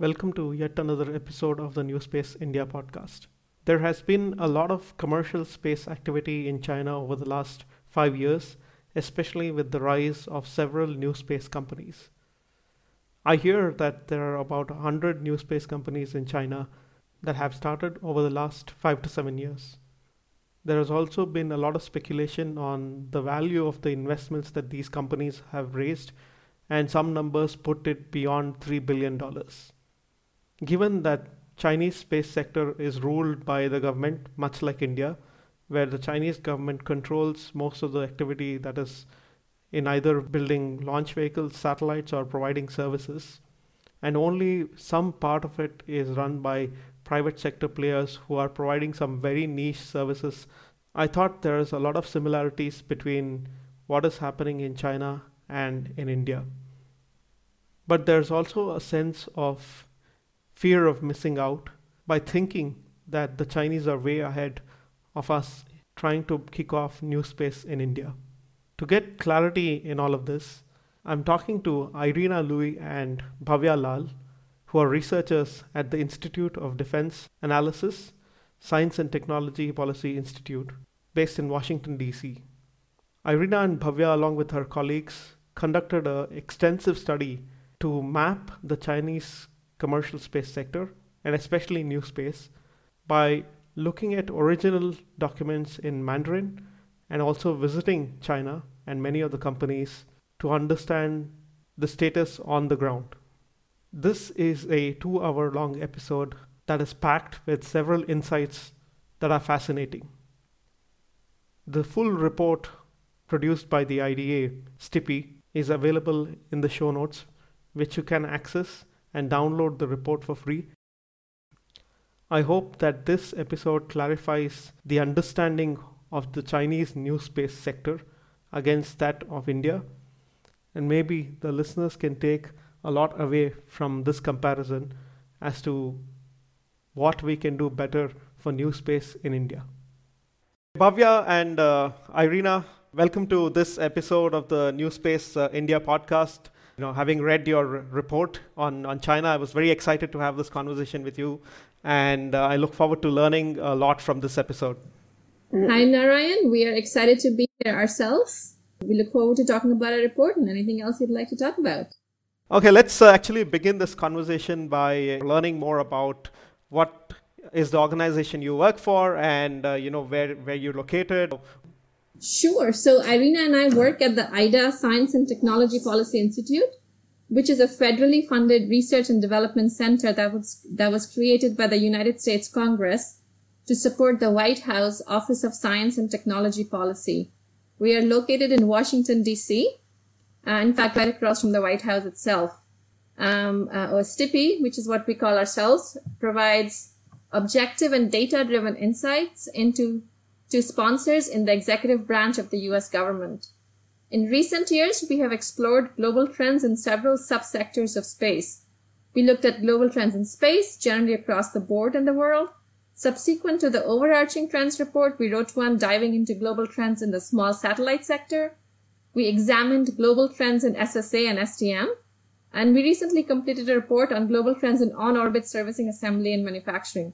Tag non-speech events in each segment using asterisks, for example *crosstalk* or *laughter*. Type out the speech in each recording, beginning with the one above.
Welcome to yet another episode of the New Space India podcast. There has been a lot of commercial space activity in China over the last five years, especially with the rise of several new space companies. I hear that there are about 100 new space companies in China that have started over the last five to seven years. There has also been a lot of speculation on the value of the investments that these companies have raised, and some numbers put it beyond $3 billion. Given that Chinese space sector is ruled by the government, much like India, where the Chinese government controls most of the activity that is in either building launch vehicles, satellites, or providing services, and only some part of it is run by private sector players who are providing some very niche services. I thought there is a lot of similarities between what is happening in China and in India. But there's also a sense of fear of missing out by thinking that the Chinese are way ahead of us trying to kick off new space in India. To get clarity in all of this, I'm talking to Irina Liu and Bhavya Lal, who are researchers at the Institute of Defense Analysis, Science and Technology Policy Institute, based in Washington, D.C. Irina and Bhavya, along with her colleagues, conducted an extensive study to map the Chinese commercial space sector, and especially new space, by looking at original documents in Mandarin and also visiting China and many of the companies to understand the status on the ground. This is a two hour long episode that is packed with several insights that are fascinating. The full report produced by the IDA, STPI, is available in the show notes, which you can access and download the report for free. I hope that this episode clarifies the understanding of the Chinese new space sector against that of India, and maybe the listeners can take a lot away from this comparison as to what we can do better for new space in India. Bhavya and uh, Irina, welcome to this episode of the New Space uh, India podcast. You know, having read your report on, on China, I was very excited to have this conversation with you, and uh, I look forward to learning a lot from this episode. Hi, Narayan. We are excited to be here ourselves. We look forward to talking about our report and anything else you'd like to talk about. Okay, let's uh, actually begin this conversation by learning more about what is the organization you work for and uh, you know where where you're located Sure. So Irina and I work at the IDA Science and Technology Policy Institute, which is a federally funded research and development center that was, that was created by the United States Congress to support the White House Office of Science and Technology Policy. We are located in Washington, D.C., uh, in fact, right across from the White House itself. Um, uh, or STPI, which is what we call ourselves, provides objective and data-driven insights into to sponsors in the executive branch of the US government. In recent years, we have explored global trends in several subsectors of space. We looked at global trends in space, generally across the board in the world. Subsequent to the overarching trends report, we wrote one diving into global trends in the small satellite sector. We examined global trends in SSA and STM. And we recently completed a report on global trends in on-orbit servicing assembly and manufacturing.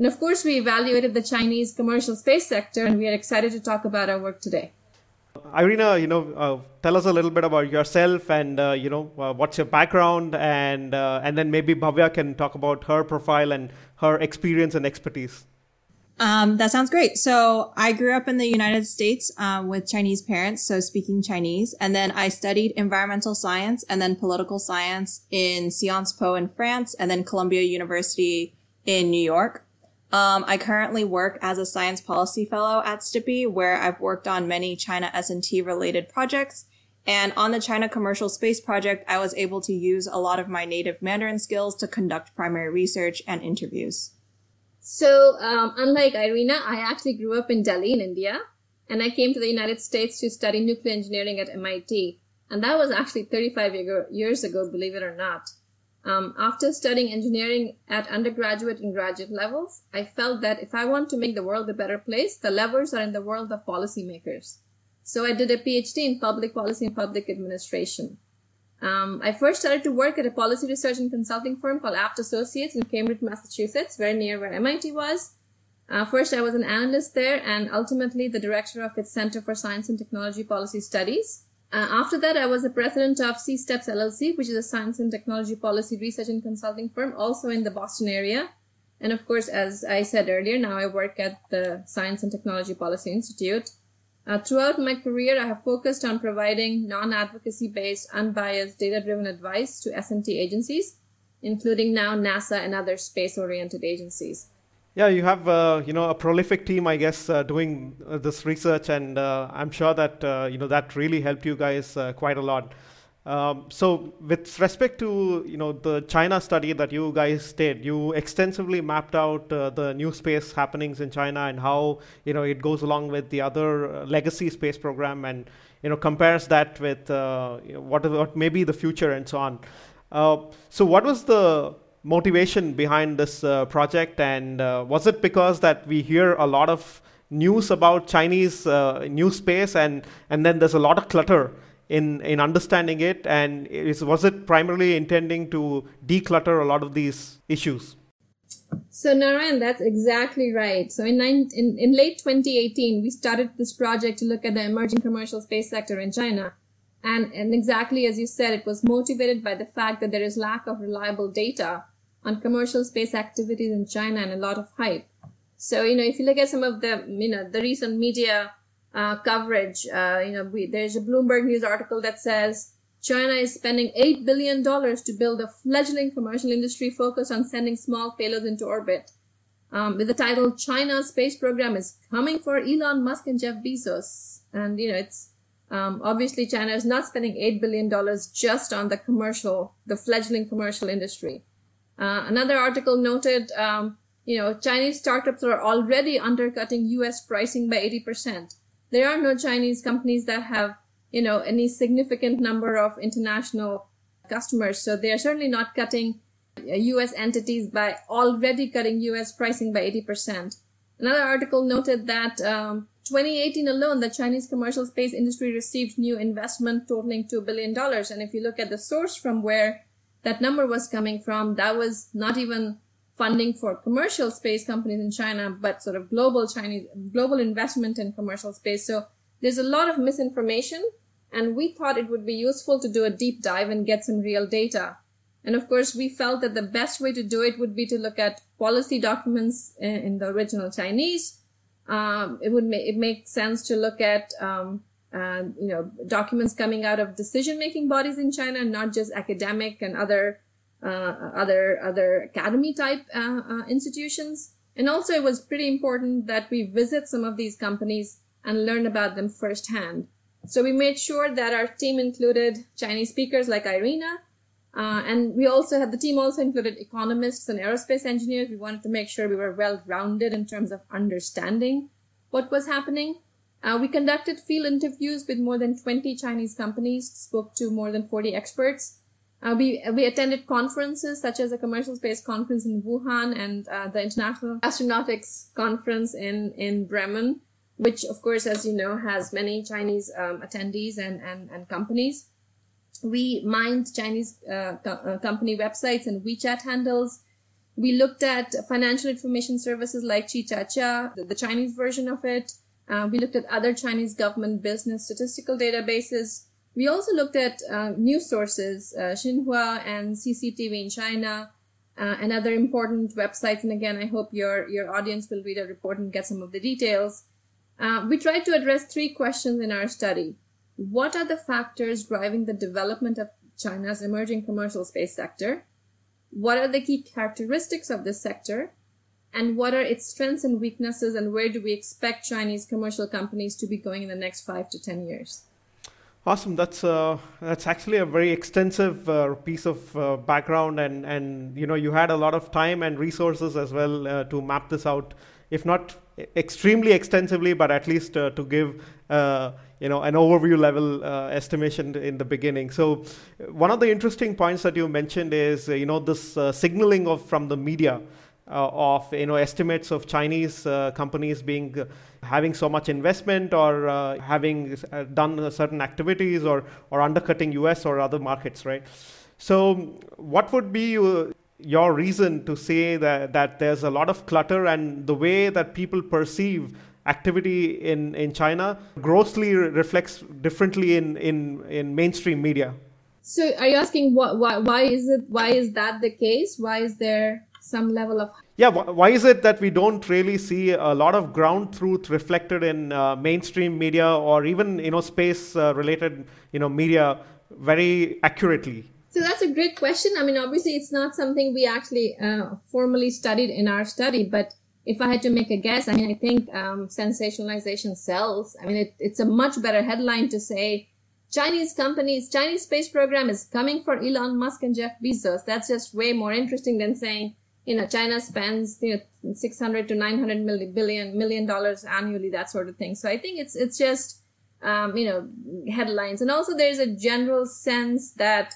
And of course, we evaluated the Chinese commercial space sector, and we are excited to talk about our work today. Irina, you know, uh, tell us a little bit about yourself and uh, you know uh, what's your background, and uh, and then maybe Bhavya can talk about her profile and her experience and expertise. Um, that sounds great. So I grew up in the United States um, with Chinese parents, so speaking Chinese, and then I studied environmental science and then political science in Sciences Po in France, and then Columbia University in New York. Um, I currently work as a science policy fellow at STPI, where I've worked on many China S&T related projects. And on the China Commercial Space Project, I was able to use a lot of my native Mandarin skills to conduct primary research and interviews. So, um, unlike Irina, I actually grew up in Delhi in India, and I came to the United States to study nuclear engineering at MIT. And that was actually 35 years ago, believe it or not. Um, after studying engineering at undergraduate and graduate levels, I felt that if I want to make the world a better place, the levers are in the world of policymakers. So I did a PhD in public policy and public administration. Um, I first started to work at a policy research and consulting firm called Abt Associates in Cambridge, Massachusetts, very near where MIT was. Uh, first, I was an analyst there and ultimately the director of its Center for Science and Technology Policy Studies. Uh, after that, I was the president of C Steps LLC, which is a science and technology policy research and consulting firm, also in the Boston area. And of course, as I said earlier, now I work at the Science and Technology Policy Institute. Uh, throughout my career, I have focused on providing non-advocacy based, unbiased, data-driven advice to S&T agencies, including now NASA and other space-oriented agencies. Yeah, you have uh, you know a prolific team, I guess, uh, doing uh, this research, and uh, I'm sure that uh, you know that really helped you guys uh, quite a lot. Um, so, with respect to you know the China study that you guys did, you extensively mapped out the new space happenings in China and how you know it goes along with the other legacy space program, and you know compares that with you know, what what may be the future and so on. so, what was the motivation behind this uh, project and uh, was it because that we hear a lot of news about chinese uh, new space and and then there's a lot of clutter in in understanding it and is, was it primarily intending to declutter a lot of these issues so Narayan, that's exactly right. So in, nine, in, in late 2018, we started this project to look at the emerging commercial space sector in China. And, and exactly as you said, it was motivated by the fact that there is lack of reliable data on commercial space activities in China and a lot of hype. So, you know, if you look at some of the, you know, the recent media uh, coverage, uh, you know, we, there's a Bloomberg News article that says China is spending $8 billion to build a fledgling commercial industry focused on sending small payloads into orbit. Um, with the title China's space program is coming for Elon Musk and Jeff Bezos. And, you know, it's, um, obviously China is not spending $8 billion just on the commercial, the fledgling commercial industry. Uh, another article noted, um, you know, Chinese startups are already undercutting U.S. pricing by 80%. There are no Chinese companies that have, you know, any significant number of international customers. So they are certainly not cutting U.S. Uh, entities by already cutting U.S. pricing by 80%. Another article noted that um, 2018 alone, the Chinese commercial space industry received new investment totaling $2 billion. And if you look at the source from where that number was coming from, that was not even funding for commercial space companies in China, but sort of global Chinese, global investment in commercial space. So there's a lot of misinformation and we thought it would be useful to do a deep dive and get some real data. And of course, we felt that the best way to do it would be to look at policy documents in the original Chinese. Um, it would make it makes sense to look at um, you know documents coming out of decision making bodies in China, not just academic and other uh, other other academy type uh, uh, institutions. And also, it was pretty important that we visit some of these companies and learn about them firsthand. So we made sure that our team included Chinese speakers like Irina, uh, and we also had the team also included economists and aerospace engineers. We wanted to make sure we were well rounded in terms of understanding what was happening. Uh, we conducted field interviews with more than 20 Chinese companies, spoke to more than 40 experts. Uh, we, we attended conferences such as the Commercial Space Conference in Wuhan and uh, the International Astronautics Conference in, in Bremen, which, of course, as you know, has many Chinese um, attendees and, and, and companies. We mined Chinese uh, co- uh, company websites and WeChat handles. We looked at financial information services like Qichacha, the, the Chinese version of it. Uh, we looked at other Chinese government business statistical databases. We also looked at uh, news sources, uh, Xinhua and CCTV in China, uh, and other important websites. And again, I hope your, your audience will read a report and get some of the details. Uh, we tried to address three questions in our study. What are the factors driving the development of China's emerging commercial space sector? What are the key characteristics of this sector? And what are its strengths and weaknesses and where do we expect Chinese commercial companies to be going in the next five to 10 years? Awesome. That's uh, that's actually a very extensive uh, piece of uh, background, and and you know you had a lot of time and resources as well uh, to map this out, if not extremely extensively, but at least uh, to give uh, you know an overview level estimation in the beginning. So one of the interesting points that you mentioned is you know this signaling of from the media uh, of you know estimates of Chinese uh, companies being uh, having so much investment or uh, having uh, done certain activities or or undercutting US or other markets right so what would be your reason to say that that there's a lot of clutter and the way that people perceive activity in, in China grossly reflects differently in, in, in mainstream media. So are you asking what, why, why is it, why is that the case? Why is there some level of yeah why is it that we don't really see a lot of ground truth reflected in uh, mainstream media or even you know space uh, related you know media very accurately so that's a great question i mean obviously it's not something we actually uh, formally studied in our study but if I had to make a guess, I mean, I think um, sensationalization sells. I mean, it, it's a much better headline to say Chinese companies, Chinese space program is coming for Elon Musk and Jeff Bezos. That's just way more interesting than saying, you know, China spends, you know, 600 to 900 million, billion, million dollars annually, that sort of thing. So I think it's, it's just, um, you know, headlines. And also there's a general sense that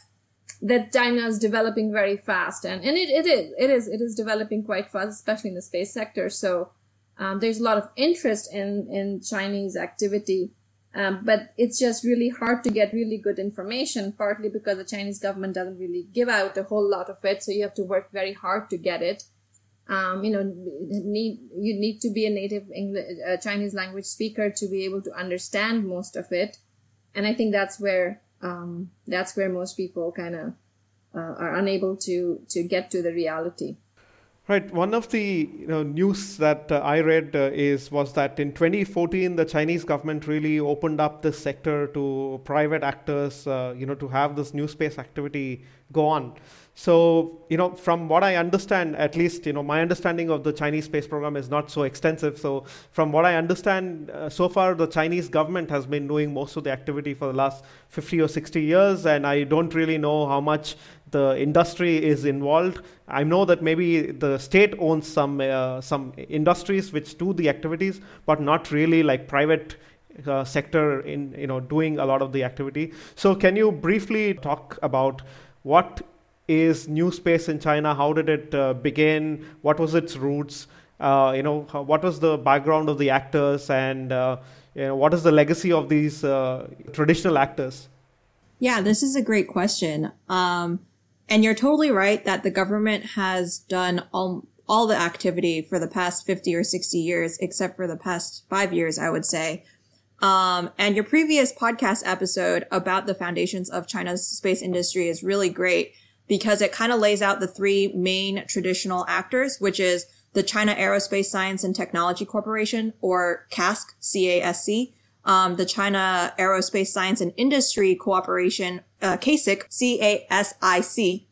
that China is developing very fast, and and it, it is it is it is developing quite fast, especially in the space sector. So um, there's a lot of interest in in Chinese activity, um, but it's just really hard to get really good information. Partly because the Chinese government doesn't really give out a whole lot of it, so you have to work very hard to get it. Um, you know, need you need to be a native English, uh, Chinese language speaker to be able to understand most of it, and I think that's where um, that's where most people kind of uh, are unable to to get to the reality. Right. One of the you know, news that uh, I read uh, is was that in 2014 the Chinese government really opened up this sector to private actors, uh, you know, to have this new space activity go on. So, you know, from what I understand, at least, you know, my understanding of the Chinese space program is not so extensive. So, from what I understand, uh, so far the Chinese government has been doing most of the activity for the last 50 or 60 years, and I don't really know how much the industry is involved. I know that maybe the state owns some uh, some industries which do the activities, but not really like private uh, sector in you know doing a lot of the activity. So, can you briefly talk about what is new space in China? How did it uh, begin? What was its roots? Uh, you know, what was the background of the actors, and uh, you know, what is the legacy of these uh, traditional actors? Yeah, this is a great question. Um, and you're totally right that the government has done all all the activity for the past 50 or 60 years, except for the past five years, I would say. Um, and your previous podcast episode about the foundations of China's space industry is really great because it kind of lays out the three main traditional actors, which is the China Aerospace Science and Technology Corporation, or CASC, C-A-S-C, um, the China Aerospace Science and Industry Cooperation, uh, CASIC, C-A-S-I-C,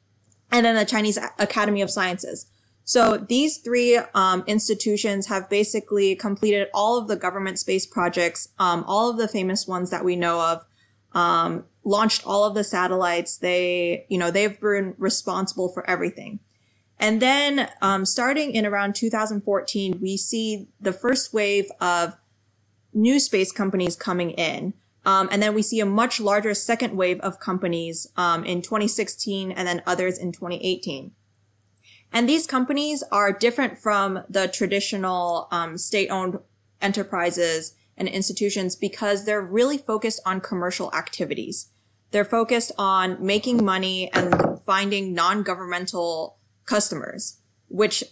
and then the Chinese Academy of Sciences. So these three um, institutions have basically completed all of the government space projects, um, all of the famous ones that we know of, um, launched all of the satellites. They, you know, they've been responsible for everything. And then, um, starting in around 2014, we see the first wave of new space companies coming in. Um, and then we see a much larger second wave of companies um, in 2016 and then others in 2018. And these companies are different from the traditional um, state-owned enterprises and institutions because they're really focused on commercial activities. They're focused on making money and finding non-governmental customers, which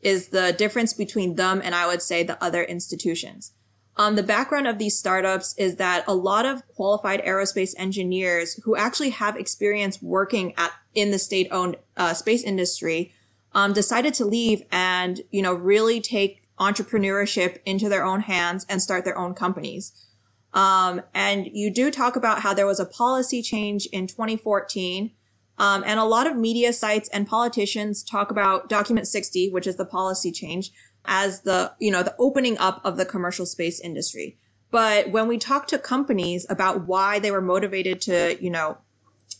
is the difference between them and I would say the other institutions. Um, the background of these startups is that a lot of qualified aerospace engineers who actually have experience working at in the state-owned uh, space industry um, decided to leave and you know really take entrepreneurship into their own hands and start their own companies. Um, and you do talk about how there was a policy change in 2014. Um, and a lot of media sites and politicians talk about document 60, which is the policy change as the, you know, the opening up of the commercial space industry. But when we talk to companies about why they were motivated to, you know,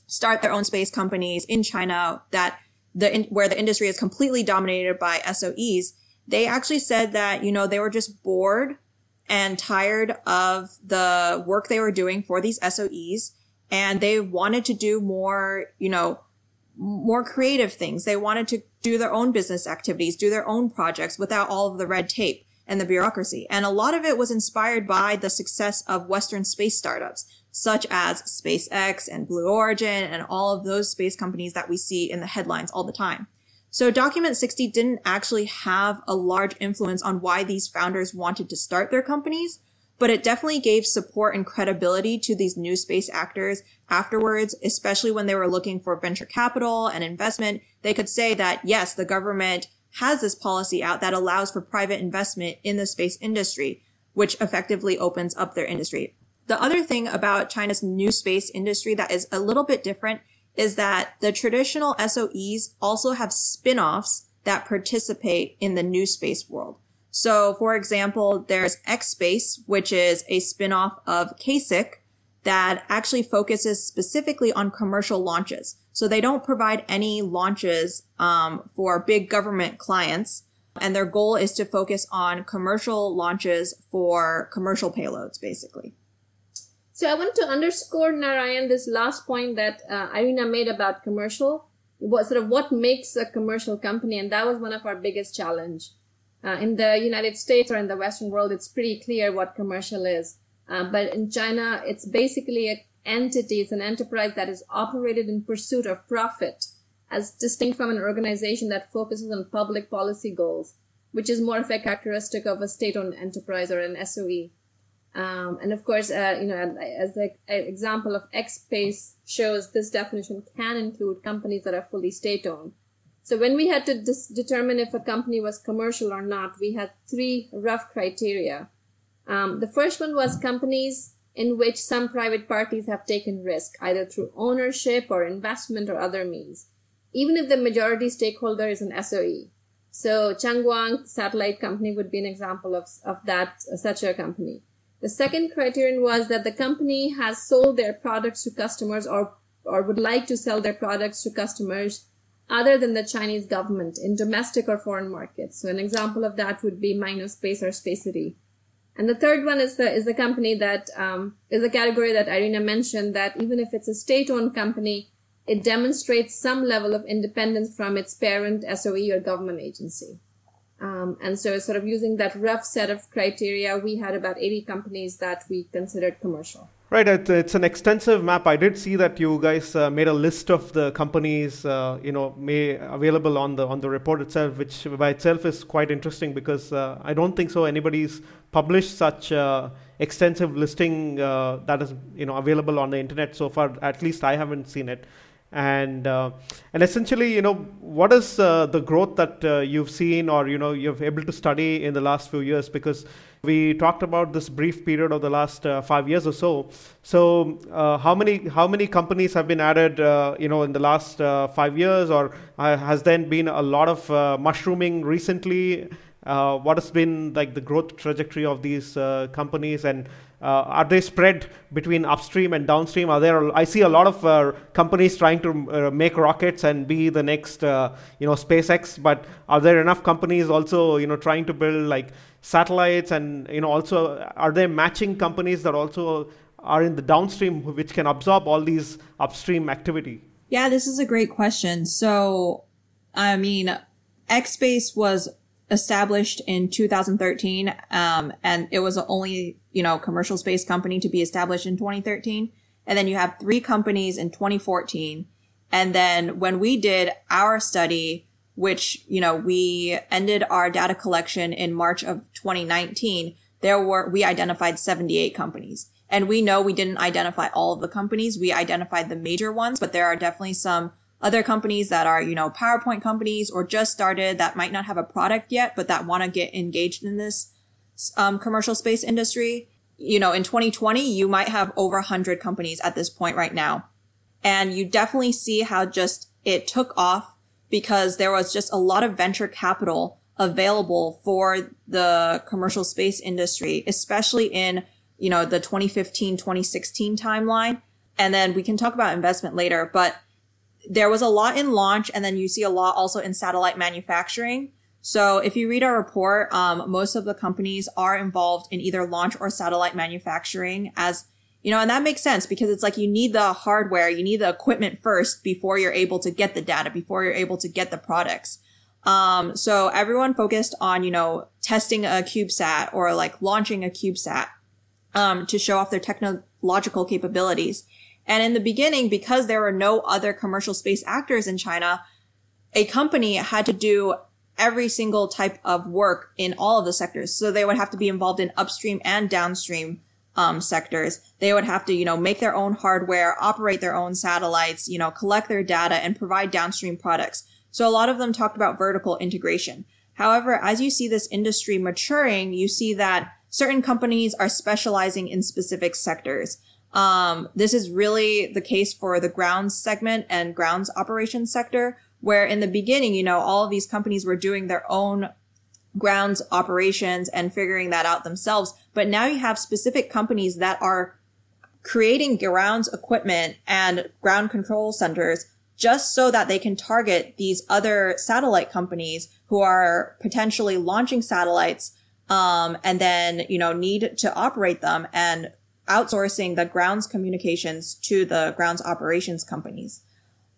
start their own space companies in China that the, in, where the industry is completely dominated by SOEs, they actually said that, you know, they were just bored and tired of the work they were doing for these SOEs and they wanted to do more, you know, more creative things. They wanted to do their own business activities, do their own projects without all of the red tape and the bureaucracy. And a lot of it was inspired by the success of Western space startups, such as SpaceX and Blue Origin and all of those space companies that we see in the headlines all the time. So Document 60 didn't actually have a large influence on why these founders wanted to start their companies, but it definitely gave support and credibility to these new space actors afterwards, especially when they were looking for venture capital and investment. They could say that, yes, the government has this policy out that allows for private investment in the space industry, which effectively opens up their industry. The other thing about China's new space industry that is a little bit different is that the traditional SOEs also have spin-offs that participate in the new space world. So, for example, there's Expace, which is a spin-off of CASIC that actually focuses specifically on commercial launches. So they don't provide any launches um, for big government clients, and their goal is to focus on commercial launches for commercial payloads, basically. So I want to underscore Narayan this last point that uh, Irina made about commercial. What sort of what makes a commercial company, and that was one of our biggest challenge. Uh, in the United States or in the Western world, it's pretty clear what commercial is. Uh, but in China, it's basically an entity, it's an enterprise that is operated in pursuit of profit, as distinct from an organization that focuses on public policy goals, which is more of a characteristic of a state-owned enterprise or an SOE. Um, and of course, uh, you know, as the example of Expace shows, this definition can include companies that are fully state-owned. So when we had to determine if a company was commercial or not, we had three rough criteria. Um, the first one was companies in which some private parties have taken risk, either through ownership or investment or other means, even if the majority stakeholder is an SOE. So Changguang Satellite Company would be an example of, of that, such a company. The second criterion was that the company has sold their products to customers or, or would like to sell their products to customers other than the Chinese government in domestic or foreign markets. So an example of that would be Minospace or Spacety. And the third one is the is the company that um, is a category that Irina mentioned that even if it's a state-owned company, it demonstrates some level of independence from its parent SOE or government agency. Um, and so, sort of using that rough set of criteria, we had about 80 companies that we considered commercial. Right, it's an extensive map. I did see that you guys uh, made a list of the companies, uh, you know, may available on the on the report itself, which by itself is quite interesting because uh, I don't think so anybody's published such uh, extensive listing uh, that is, you know, available on the internet so far. At least I haven't seen it and uh, and essentially you know what is uh, the growth that uh, you've seen or you know you've able to study in the last few years? Because we talked about this brief period of the last uh, 5 years or so. So uh, how many how many companies have been added uh, you know in the last 5 years? Or has then been a lot of mushrooming recently what has been like the growth trajectory of these companies and uh, are they spread between upstream and downstream? Are there? I see a lot of uh, companies trying to uh, make rockets and be the next, uh, you know, SpaceX. But are there enough companies also, you know, trying to build like satellites and you know, also are there matching companies that also are in the downstream which can absorb all these upstream activity? Yeah, this is a great question. So, I mean, Expace was established in 2013, um, and it was the only, you know, commercial space company to be established in 2013. And then you have three companies in 2014. And then when we did our study, which, you know, we ended our data collection in March of 2019, there were, we identified 78 companies. And we know we didn't identify all of the companies. We identified the major ones, but there are definitely some other companies that are, you know, PowerPoint companies or just started that might not have a product yet, but that want to get engaged in this um, commercial space industry. You know, in 2020, you might have over 100 companies at this point right now. And you definitely see how just it took off because there was just a lot of venture capital available for the commercial space industry, especially in, you know, the 2015, 2016 timeline. And then we can talk about investment later, but there was a lot in launch and then you see a lot also in satellite manufacturing. So if you read our report, um, most of the companies are involved in either launch or satellite manufacturing as, you know, and that makes sense because it's like you need the hardware, you need the equipment first before you're able to get the data, before you're able to get the products. Um, so everyone focused on, you know, testing a CubeSat or like launching a CubeSat, um, to show off their technological capabilities. And in the beginning, because there were no other commercial space actors in China, a company had to do every single type of work in all of the sectors. So they would have to be involved in upstream and downstream um, sectors. They would have to, you know, make their own hardware, operate their own satellites, you know, collect their data and provide downstream products. So a lot of them talked about vertical integration. However, as you see this industry maturing, you see that certain companies are specializing in specific sectors. Um, this is really the case for the grounds segment and grounds operations sector, where in the beginning, you know, all of these companies were doing their own grounds operations and figuring that out themselves. But now you have specific companies that are creating grounds equipment and ground control centers just so that they can target these other satellite companies who are potentially launching satellites um, and then you know need to operate them and outsourcing the grounds communications to the grounds operations companies.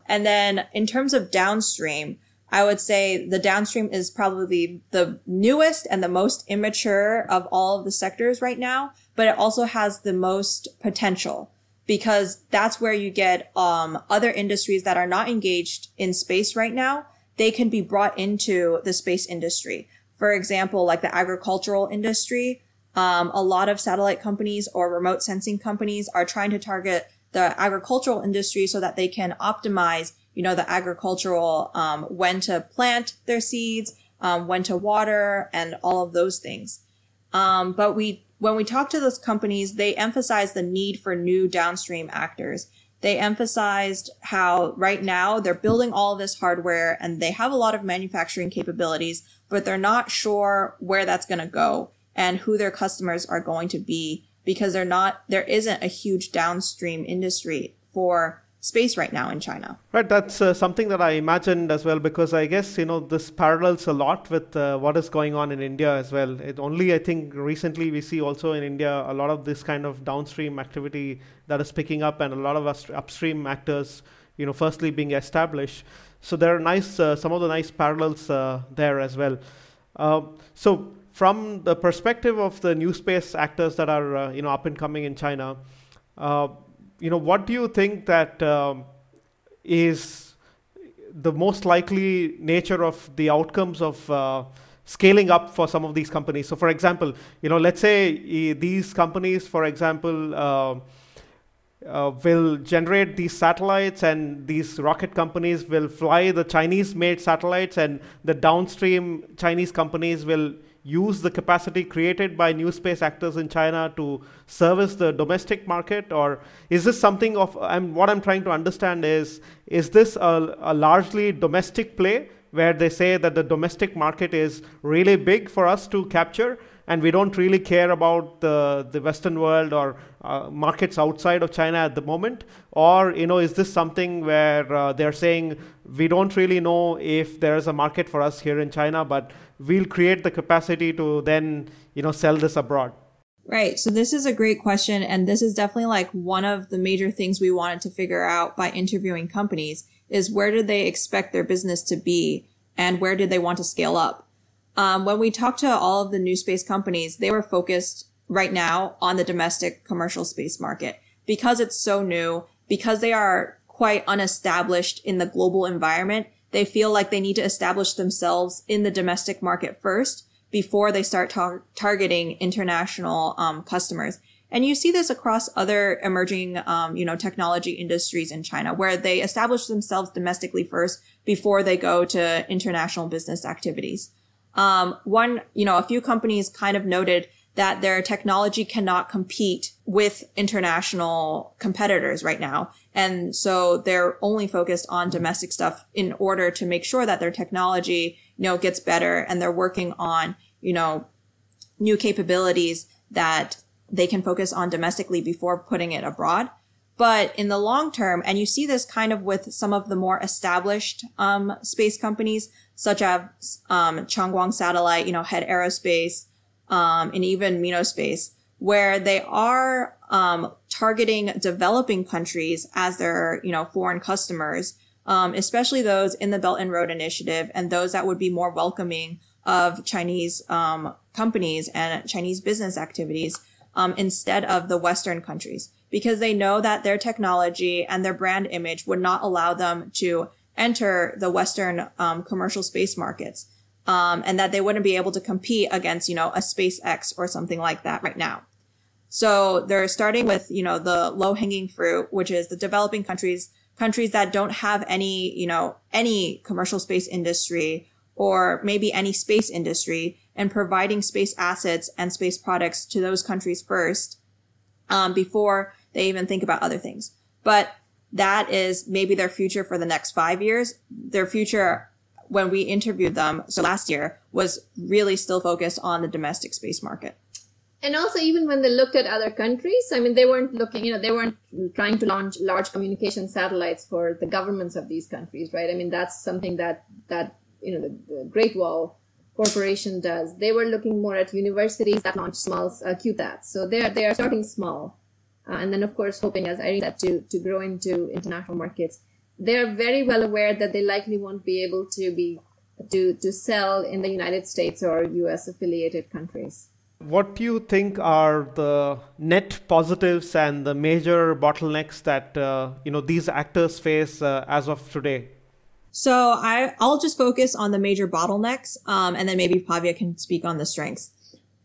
And then in terms of downstream, I would say the downstream is probably the newest and the most immature of all of the sectors right now, but it also has the most potential because that's where you get um, other industries that are not engaged in space right now. They can be brought into the space industry. For example, like the agricultural industry, um, a lot of satellite companies or remote sensing companies are trying to target the agricultural industry so that they can optimize you know, the agricultural, um, when to plant their seeds, um, when to water and all of those things. Um, but we, when we talk to those companies, they emphasize the need for new downstream actors. They emphasized how right now they're building all this hardware and they have a lot of manufacturing capabilities, but they're not sure where that's going to go and who their customers are going to be because they're not, there isn't a huge downstream industry for space right now in China. Right, that's uh, something that I imagined as well because I guess you know this parallels a lot with uh, what is going on in India as well. It only I think recently we see also in India a lot of this kind of downstream activity that is picking up and a lot of us upstream actors, you know, firstly being established. So there are nice uh, some of the nice parallels uh, there as well. Uh, so from the perspective of the new space actors that are uh, you know up and coming in China you know, what do you think that um, is the most likely nature of the outcomes of uh, scaling up for some of these companies? So, for example, you know, let's say these companies, for example, uh, uh, will generate these satellites and these rocket companies will fly the Chinese made satellites and the downstream Chinese companies will use the capacity created by new space actors in China to service the domestic market, or is this something of? I'm, what I'm trying to understand is: is this a, a largely domestic play where they say that the domestic market is really big for us to capture, and we don't really care about the, the Western world or uh, markets outside of China at the moment? Or, you know, is this something where uh, they're saying we don't really know if there is a market for us here in China, but we'll create the capacity to then, you know, sell this abroad? Right. So this is a great question. And this is definitely like one of the major things we wanted to figure out by interviewing companies is where did they expect their business to be and where did they want to scale up? Um, when we talked to all of the new space companies, they were focused right now on the domestic commercial space market because it's so new, because they are quite unestablished in the global environment. They feel like they need to establish themselves in the domestic market first before they start tar- targeting international um, customers. And you see this across other emerging, um, you know, technology industries in China, where they establish themselves domestically first before they go to international business activities. Um, one, you know, a few companies kind of noted that their technology cannot compete with international competitors right now. And so they're only focused on domestic stuff in order to make sure that their technology, you know, gets better and they're working on, you know, new capabilities that they can focus on domestically before putting it abroad. But in the long term, and you see this kind of with some of the more established um, space companies, such as um, Changguang Satellite, you know, Head Aerospace, um, and even Minospace, where they are um, targeting developing countries as their, you know, foreign customers. um, especially those in the Belt and Road Initiative and those that would be more welcoming of Chinese um, companies and Chinese business activities um, instead of the Western countries because they know that their technology and their brand image would not allow them to enter the Western um, commercial space markets. Um, and that they wouldn't be able to compete against, you know, a SpaceX or something like that right now. So they're starting with, you know, the low hanging fruit, which is the developing countries, countries that don't have any, you know, any commercial space industry or maybe any space industry and providing space assets and space products to those countries first, um, before they even think about other things. But that is maybe their future for the next five years. Their future, when we interviewed them, so last year, was really still focused on the domestic space market. And also, even when they looked at other countries, I mean, they weren't looking, you know, they weren't trying to launch large communication satellites for the governments of these countries, right? I mean, that's something that, that, you know, the, the Great Wall Corporation does. They were looking more at universities that launch small uh. So they are, they are starting small uh, and then of course hoping as Irene said to to grow into international markets. They're very well aware that they likely won't be able to be to to sell in the United States or U.S. affiliated countries. What do you think are the net positives and the major bottlenecks that uh, you know these actors face uh, as of today? So I I'll just focus on the major bottlenecks, um, and then maybe Bhavya can speak on the strengths.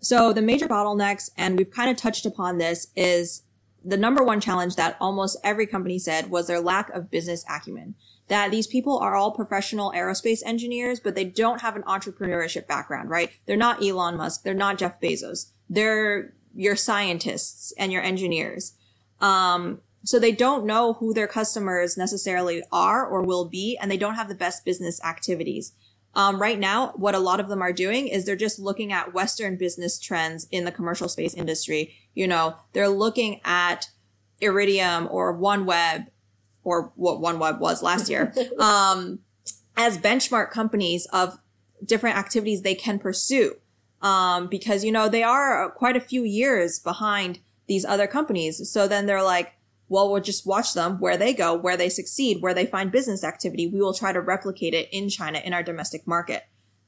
So the major bottlenecks, and we've kind of touched upon this, is the number one challenge that almost every company said was their lack of business acumen. That these people are all professional aerospace engineers, but they don't have an entrepreneurship background, right? They're not Elon Musk. They're not Jeff Bezos. They're your scientists and your engineers. Um, so they don't know who their customers necessarily are or will be, and they don't have the best business activities. Um, right now, what a lot of them are doing is they're just looking at Western business trends in the commercial space industry. You know, they're looking at Iridium or OneWeb or what OneWeb was last year, *laughs* um, as benchmark companies of different activities they can pursue. Um, because, you know, they are quite a few years behind these other companies. So then they're like, well, we'll just watch them where they go, where they succeed, where they find business activity. We will try to replicate it in China in our domestic market.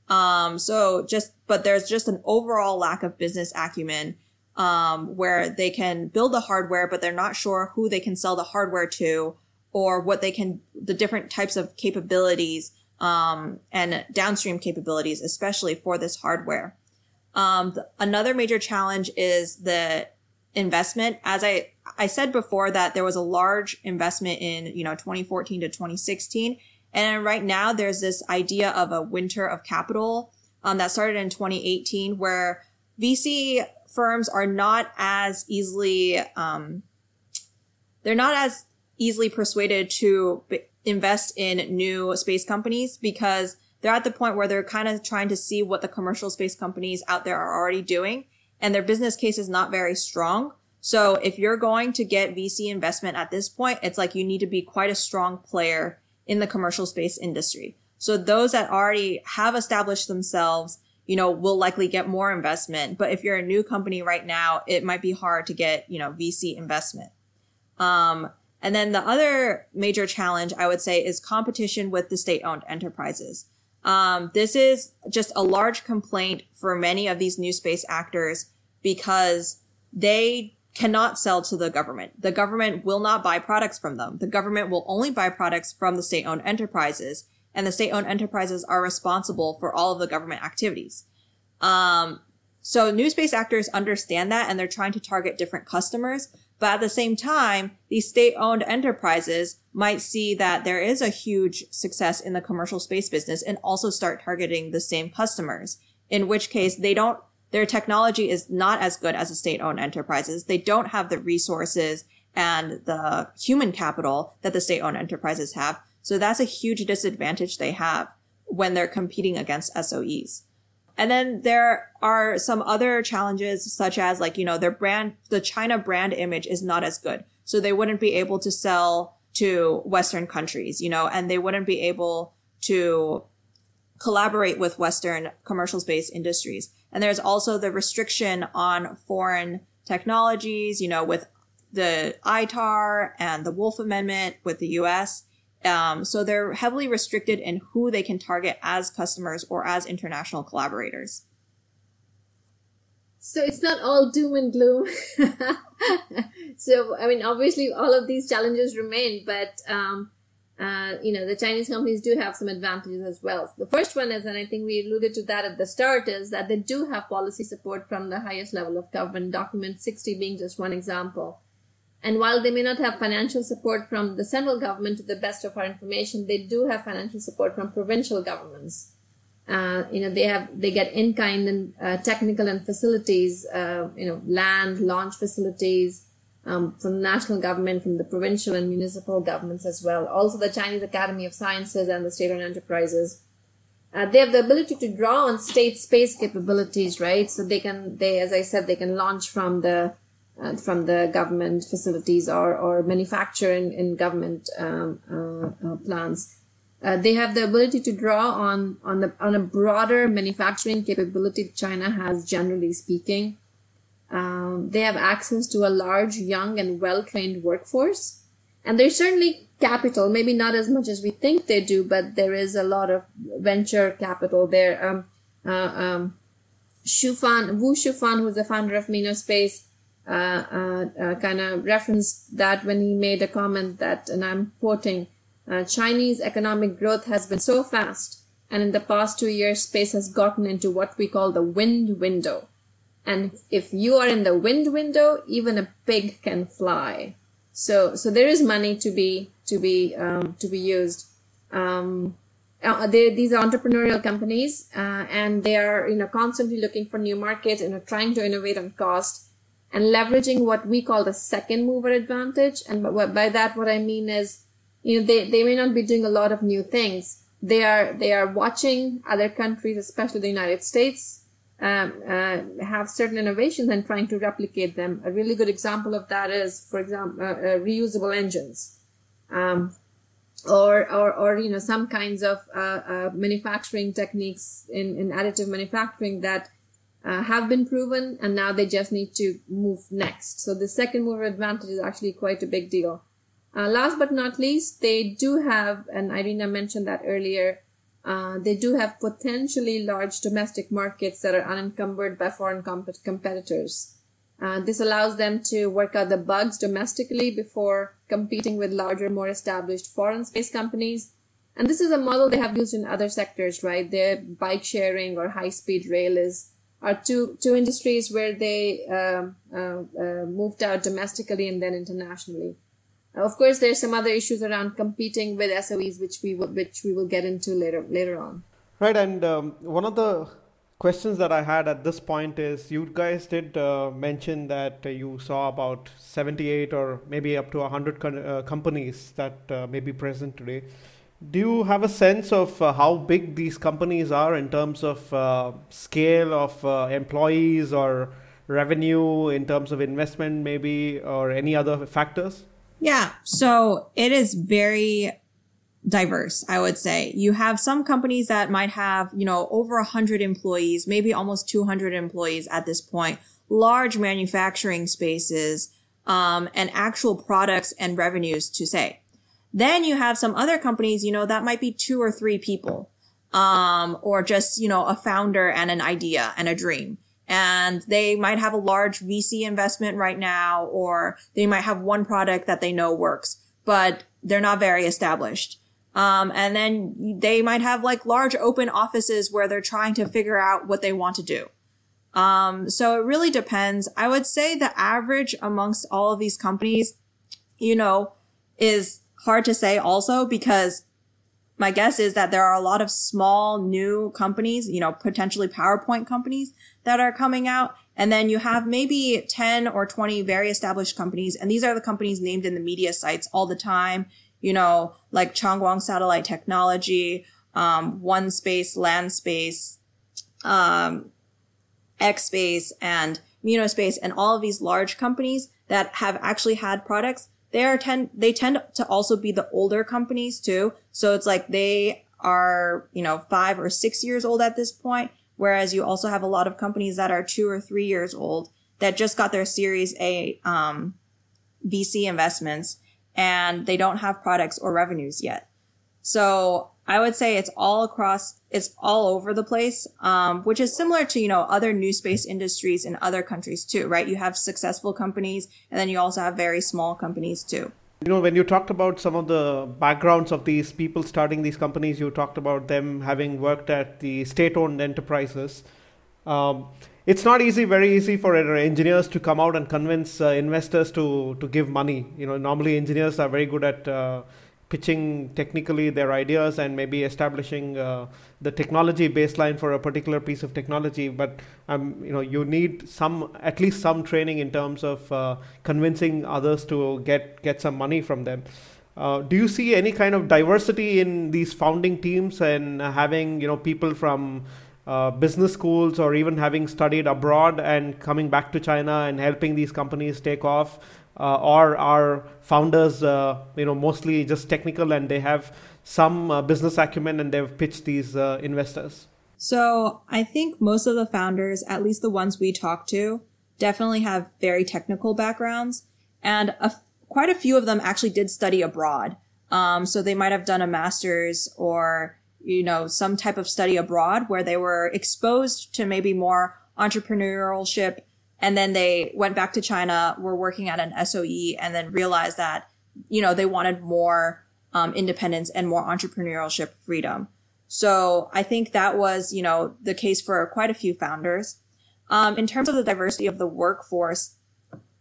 Um, so just, but there's just an overall lack of business acumen, um, where they can build the hardware, but they're not sure who they can sell the hardware to or what they can, the different types of capabilities, um, and downstream capabilities, especially for this hardware. Um, the, another major challenge is the investment. As I, I said before that there was a large investment in, you know, 2014 to 2016. And right now there's this idea of a winter of capital, um, that started in 2018 where VC firms are not as easily, um, they're not as easily persuaded to invest in new space companies because they're at the point where they're kind of trying to see what the commercial space companies out there are already doing and their business case is not very strong. So if you're going to get VC investment at this point, it's like you need to be quite a strong player in the commercial space industry. So those that already have established themselves, you know, will likely get more investment. But if you're a new company right now, it might be hard to get, you know, VC investment. Um, and then the other major challenge I would say is competition with the state owned enterprises. Um, this is just a large complaint for many of these new space actors because they cannot sell to the government. The government will not buy products from them. The government will only buy products from the state owned enterprises and the state owned enterprises are responsible for all of the government activities. Um, so new space actors understand that and they're trying to target different customers. But at the same time, these state owned enterprises might see that there is a huge success in the commercial space business and also start targeting the same customers, in which case they don't, their technology is not as good as the state owned enterprises. They don't have the resources and the human capital that the state owned enterprises have. So that's a huge disadvantage they have when they're competing against SOEs. And then there are some other challenges such as like, you know, their brand, the China brand image is not as good. So they wouldn't be able to sell to Western countries, you know, and they wouldn't be able to collaborate with Western commercial space industries. And there's also the restriction on foreign technologies, you know, with the ITAR and the Wolf Amendment with the US. Um, so they're heavily restricted in who they can target as customers or as international collaborators. So it's not all doom and gloom. *laughs* so, I mean, obviously all of these challenges remain, but, um, uh, you know, the Chinese companies do have some advantages as well. The first one is, and I think we alluded to that at the start, is that they do have policy support from the highest level of government, document 60 being just one example. And while they may not have financial support from the central government to the best of our information, they do have financial support from provincial governments. Uh, you know, they have, they get in kind and uh, technical and facilities, uh, you know, land, launch facilities, um, from the national government, from the provincial and municipal governments as well. Also the Chinese Academy of Sciences and the state-owned enterprises. Uh, they have the ability to draw on state space capabilities, right? So they can, they, as I said, they can launch from the, uh, from the government facilities or, or manufacture in, in government um, uh, uh plants. Uh, they have the ability to draw on on the on a broader manufacturing capability China has, generally speaking. Um, they have access to a large, young, and well trained workforce, and there's certainly capital. Maybe not as much as we think they do, but there is a lot of venture capital there. Um, uh, um, Shufan, Wu Shufan, who's the founder of MinoSpace, kind of referenced that when he made a comment that, and I'm quoting, uh, Chinese economic growth has been so fast, and in the past two years, space has gotten into what we call the wind window. And if you are in the wind window, even a pig can fly. So, so there is money to be, to be, um, to be used. Um, uh, they, these are entrepreneurial companies, uh, and they are, you know, constantly looking for new markets, you know, trying to innovate on cost and leveraging what we call the second mover advantage. And by that, what I mean is, you know, they, they may not be doing a lot of new things. They are, they are watching other countries, especially the United States, um, uh, have certain innovations and trying to replicate them. A really good example of that is, for example, uh, uh, reusable engines, um, or, or, or, you know, some kinds of uh, uh, manufacturing techniques in, in additive manufacturing that uh, have been proven and now they just need to move next. So the second mover advantage is actually quite a big deal. last but not least, they do have, and Irina mentioned that earlier, uh, they do have potentially large domestic markets that are unencumbered by foreign comp- competitors. Uh, this allows them to work out the bugs domestically before competing with larger, more established foreign space companies. And this is a model they have used in other sectors, right? Their bike sharing or high speed rail is are two two industries where they um, uh, uh, moved out domestically and then internationally. Of course, there's some other issues around competing with SOEs, which we will, which we will get into later later on. Right, and um, one of the questions that I had at this point is you guys did uh, mention that you saw about 78 or maybe up to 100 con- uh, companies that uh, may be present today. Do you have a sense of uh, how big these companies are in terms of uh, scale of employees or revenue, in terms of investment, maybe, or any other factors? Yeah. So it is very diverse, I would say. You have some companies that might have, you know, over a hundred employees, maybe almost 200 employees at this point, large manufacturing spaces, um, and actual products and revenues to say. Then you have some other companies, you know, that might be two or three people, um, or just, you know, a founder and an idea and a dream and they might have a large VC investment right now, or they might have one product that they know works, but they're not very established. Um, and then they might have like large open offices where they're trying to figure out what they want to do. Um, so it really depends. I would say the average amongst all of these companies, you know, is hard to say also because my guess is that there are a lot of small new companies, you know, potentially PowerPoint companies that are coming out. And then you have maybe 10 or 20 very established companies. And these are the companies named in the media sites all the time, you know, like Changguang Satellite Technology, um, One Space, Land Space, um, Expace and MinoSpace and all of these large companies that have actually had products they are tend they tend to also be the older companies too. So it's like they are, you know, five or six years old at this point. Whereas you also have a lot of companies that are two or three years old that just got their Series A um, VC investments and they don't have products or revenues yet. So I would say it's all across, it's all over the place, um, which is similar to, you know, other new space industries in other countries too, right? You have successful companies and then you also have very small companies too. You know, when you talked about some of the backgrounds of these people starting these companies, you talked about them having worked at the state owned enterprises. Um, it's not easy, very easy for engineers to come out and convince uh, investors to, to give money. You know, normally engineers are very good at uh, pitching technically their ideas and maybe establishing uh, the technology baseline for a particular piece of technology. But um, you know you need some at least some training in terms of uh, convincing others to get get some money from them. Uh, do you see any kind of diversity in these founding teams and having you know people from uh, business schools or even having studied abroad and coming back to China and helping these companies take off or are founders, uh, you know, mostly just technical and they have some uh, business acumen and they've pitched these investors? So I think most of the founders, at least the ones we talk to, definitely have very technical backgrounds, and quite a few of them actually did study abroad. Um, so they might have done a master's or you know some type of study abroad where they were exposed to maybe more entrepreneurship and then they went back to China, were working at an SOE, and then realized that, you know, they wanted more um, independence and more entrepreneurship freedom. So I think that was, you know, the case for quite a few founders. Um, in terms of the diversity of the workforce,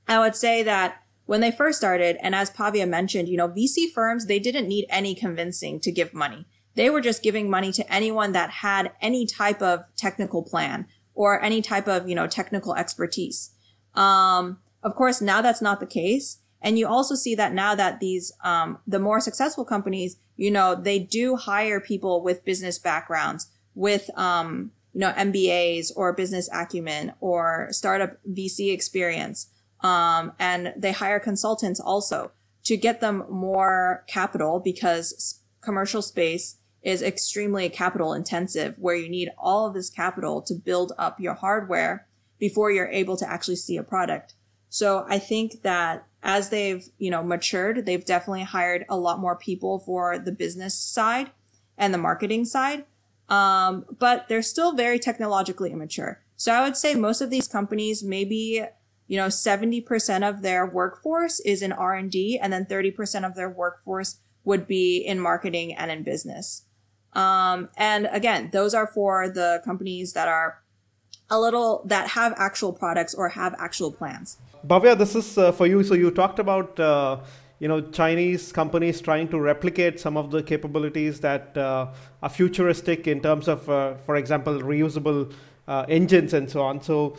I would say that when they first started, and as Bhavya mentioned, you know, VC firms, they didn't need any convincing to give money. They were just giving money to anyone that had any type of technical plan or any type of, you know, technical expertise. Um, of course, now that's not the case. And you also see that now that these, um, the more successful companies, you know, they do hire people with business backgrounds, with, um, you know, MBAs or business acumen or startup VC experience. Um, and they hire consultants also to get them more capital because commercial space is extremely capital intensive where you need all of this capital to build up your hardware before you're able to actually see a product. So I think that as they've, you know, matured, they've definitely hired a lot more people for the business side and the marketing side. Um, but they're still very technologically immature. So I would say most of these companies, maybe, you know, 70% of their workforce is in R&D and then 30% of their workforce would be in marketing and in business. Um, and again, those are for the companies that are a little that have actual products or have actual plans. Bhavya, this is uh, for you. So you talked about uh, you know Chinese companies trying to replicate some of the capabilities that uh, are futuristic in terms of, uh, for example, reusable uh, engines and so on. So,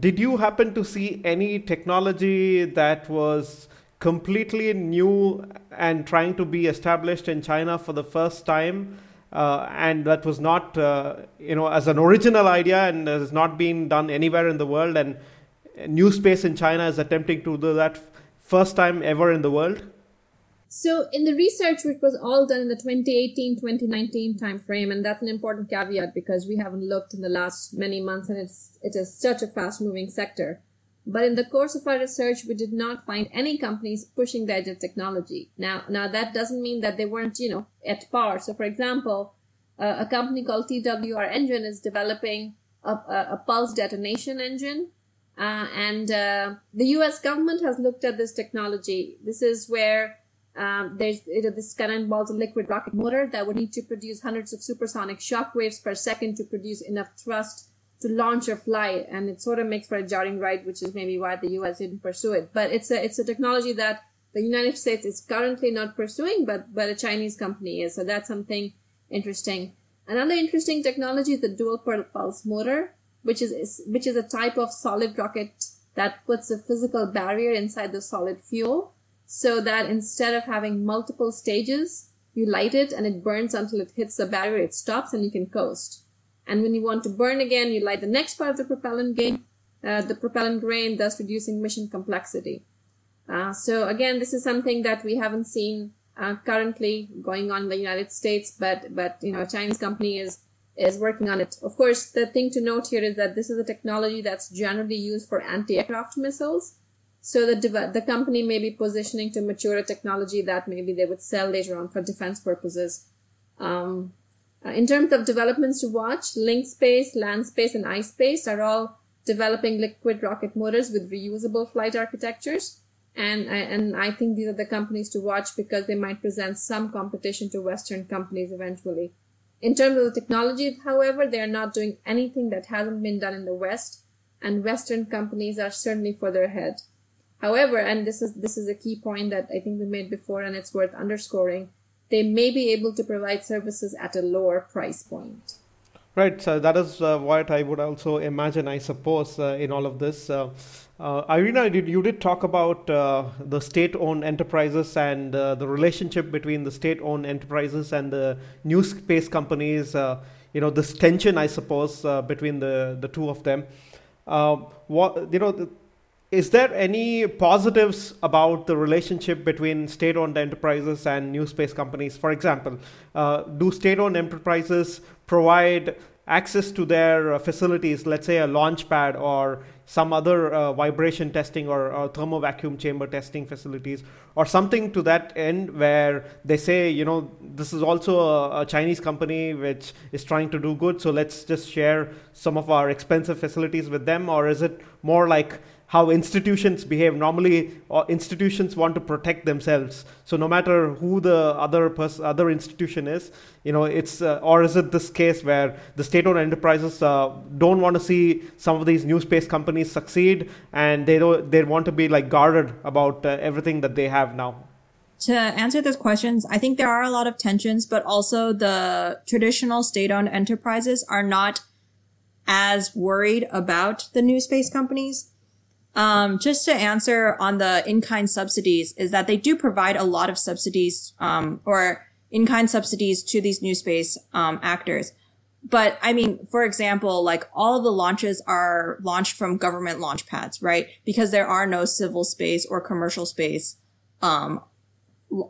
did you happen to see any technology that was completely new and trying to be established in China for the first time? uh, and that was not uh, you know as an original idea and has not been done anywhere in the world and new space in china is attempting to do that first time ever in the world so in the research which was all done in the 2018-2019 timeframe and that's an important caveat because we haven't looked in the last many months and it's it is such a fast moving sector but in the course of our research, we did not find any companies pushing the edge of technology. Now, now that doesn't mean that they weren't, you know, at par. So, for example, uh, a company called TWR Engine is developing a, a, a pulse detonation engine. Uh, and uh, the US government has looked at this technology. This is where um, there's it, this kind of involves a liquid rocket motor that would need to produce hundreds of supersonic shock waves per second to produce enough thrust to launch or fly, and it sort of makes for a jarring ride, which is maybe why the U.S. didn't pursue it. But it's a it's a technology that the United States is currently not pursuing, but but a Chinese company is. So that's something interesting. Another interesting technology is the dual pulse motor, which is which is a type of solid rocket that puts a physical barrier inside the solid fuel, so that instead of having multiple stages, you light it and it burns until it hits the barrier, it stops, and you can coast. And when you want to burn again, you light the next part of the propellant grain, uh, the propellant grain, thus reducing mission complexity. Uh, so again, this is something that we haven't seen uh, currently going on in the United States, but but you know, a Chinese company is is working on it. Of course, the thing to note here is that this is a technology that's generally used for anti-aircraft missiles. So the the company may be positioning to mature a technology that maybe they would sell later on for defense purposes. Um, uh, in terms of developments to watch, LinkSpace, Landspace, and iSpace are all developing liquid rocket motors with reusable flight architectures. And, and I think these are the companies to watch because they might present some competition to Western companies eventually. In terms of the technology, however, they are not doing anything that hasn't been done in the West, and Western companies are certainly further ahead. However, and this is this is a key point that I think we made before, and it's worth underscoring, they may be able to provide services at a lower price point. Right. So that is uh, what I would also imagine, I suppose, uh, in all of this. Uh, uh Irina, did, you did talk about uh, the state-owned enterprises and uh, the relationship between the state-owned enterprises and the new space companies. you know, this tension, I suppose, between the the two of them. what you know is there any positives about the relationship between state-owned enterprises and new space companies? For example, uh, do state-owned enterprises provide access to their uh, facilities, let's say a launch pad or some other uh, vibration testing or, or thermo vacuum chamber testing facilities or something to that end where they say, you know, this is also a, a, Chinese company which is trying to do good, so let's just share some of our expensive facilities with them? Or is it more like how institutions behave. Normally, uh, institutions want to protect themselves. So no matter who the other pers- other institution is, you know, it's uh, or is it this case where the state-owned enterprises uh, don't want to see some of these new space companies succeed, and they don't they want to be like guarded about uh, everything that they have now. To answer those questions, I think there are a lot of tensions, but also the traditional state-owned enterprises are not as worried about the new space companies um, just to answer on the in-kind subsidies is that they do provide a lot of subsidies, um, or in-kind subsidies to these new space, um, actors. But I mean, for example, like all of the launches are launched from government launch pads, right? Because there are no civil space or commercial space, um,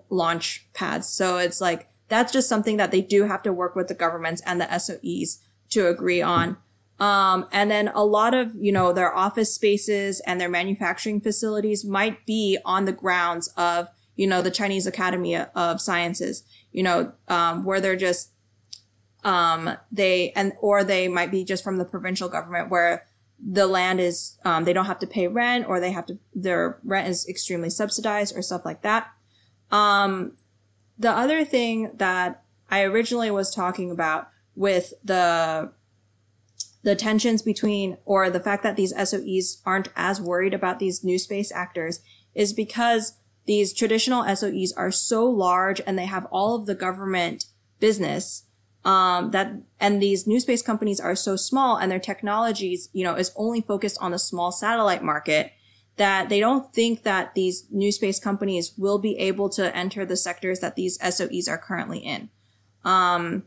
launch pads. So it's like, that's just something that they do have to work with the governments and the SOEs to agree on. Um, and then a lot of, you know, their office spaces and their manufacturing facilities might be on the grounds of, you know, the Chinese Academy of Sciences, you know, um, where they're just, um, they, and, or they might be just from the provincial government where the land is, um, they don't have to pay rent or they have to, their rent is extremely subsidized or stuff like that. Um, the other thing that I originally was talking about with the the tensions between, or the fact that these SOEs aren't as worried about these new space actors is because these traditional SOEs are so large and they have all of the government business um, that and these new space companies are so small and their technologies you know is only focused on the small satellite market that they don't think that these new space companies will be able to enter the sectors that these SOEs are currently in. Um,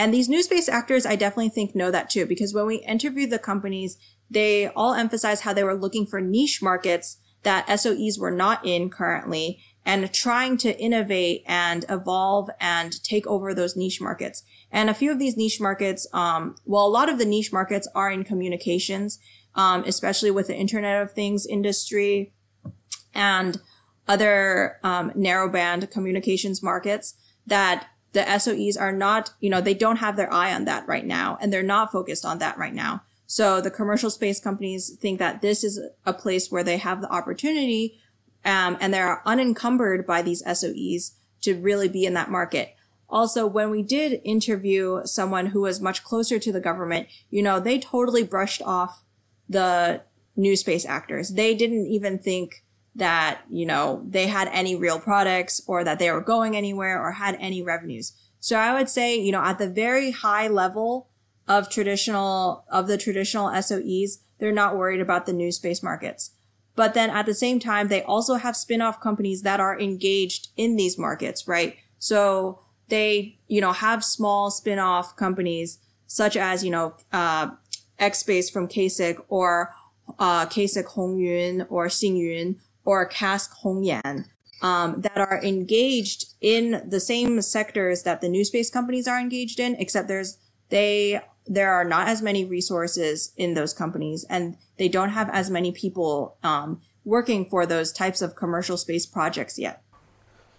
and these new space actors, I definitely think know that too, because when we interviewed the companies, they all emphasized how they were looking for niche markets that SOEs were not in currently and trying to innovate and evolve and take over those niche markets. And a few of these niche markets, um, well, a lot of the niche markets are in communications, um, especially with the Internet of Things industry and other um, narrowband communications markets that the SOEs are not, you know, they don't have their eye on that right now and they're not focused on that right now. So the commercial space companies think that this is a place where they have the opportunity, um, and they're unencumbered by these SOEs to really be in that market. Also, when we did interview someone who was much closer to the government, you know, they totally brushed off the new space actors. They didn't even think that, you know, they had any real products or that they were going anywhere or had any revenues. So I would say, you know, at the very high level of traditional, of the traditional SOEs, they're not worried about the new space markets. But then at the same time, they also have spin-off companies that are engaged in these markets, right? So they, you know, have small spin-off companies such as, you know, uh, Expace from CASIC or, uh, CASIC Hongyun or Xingyun or CASC Hongyan um, that are engaged in the same sectors that the new space companies are engaged in, except there's they there are not as many resources in those companies and they don't have as many people um, working for those types of commercial space projects yet.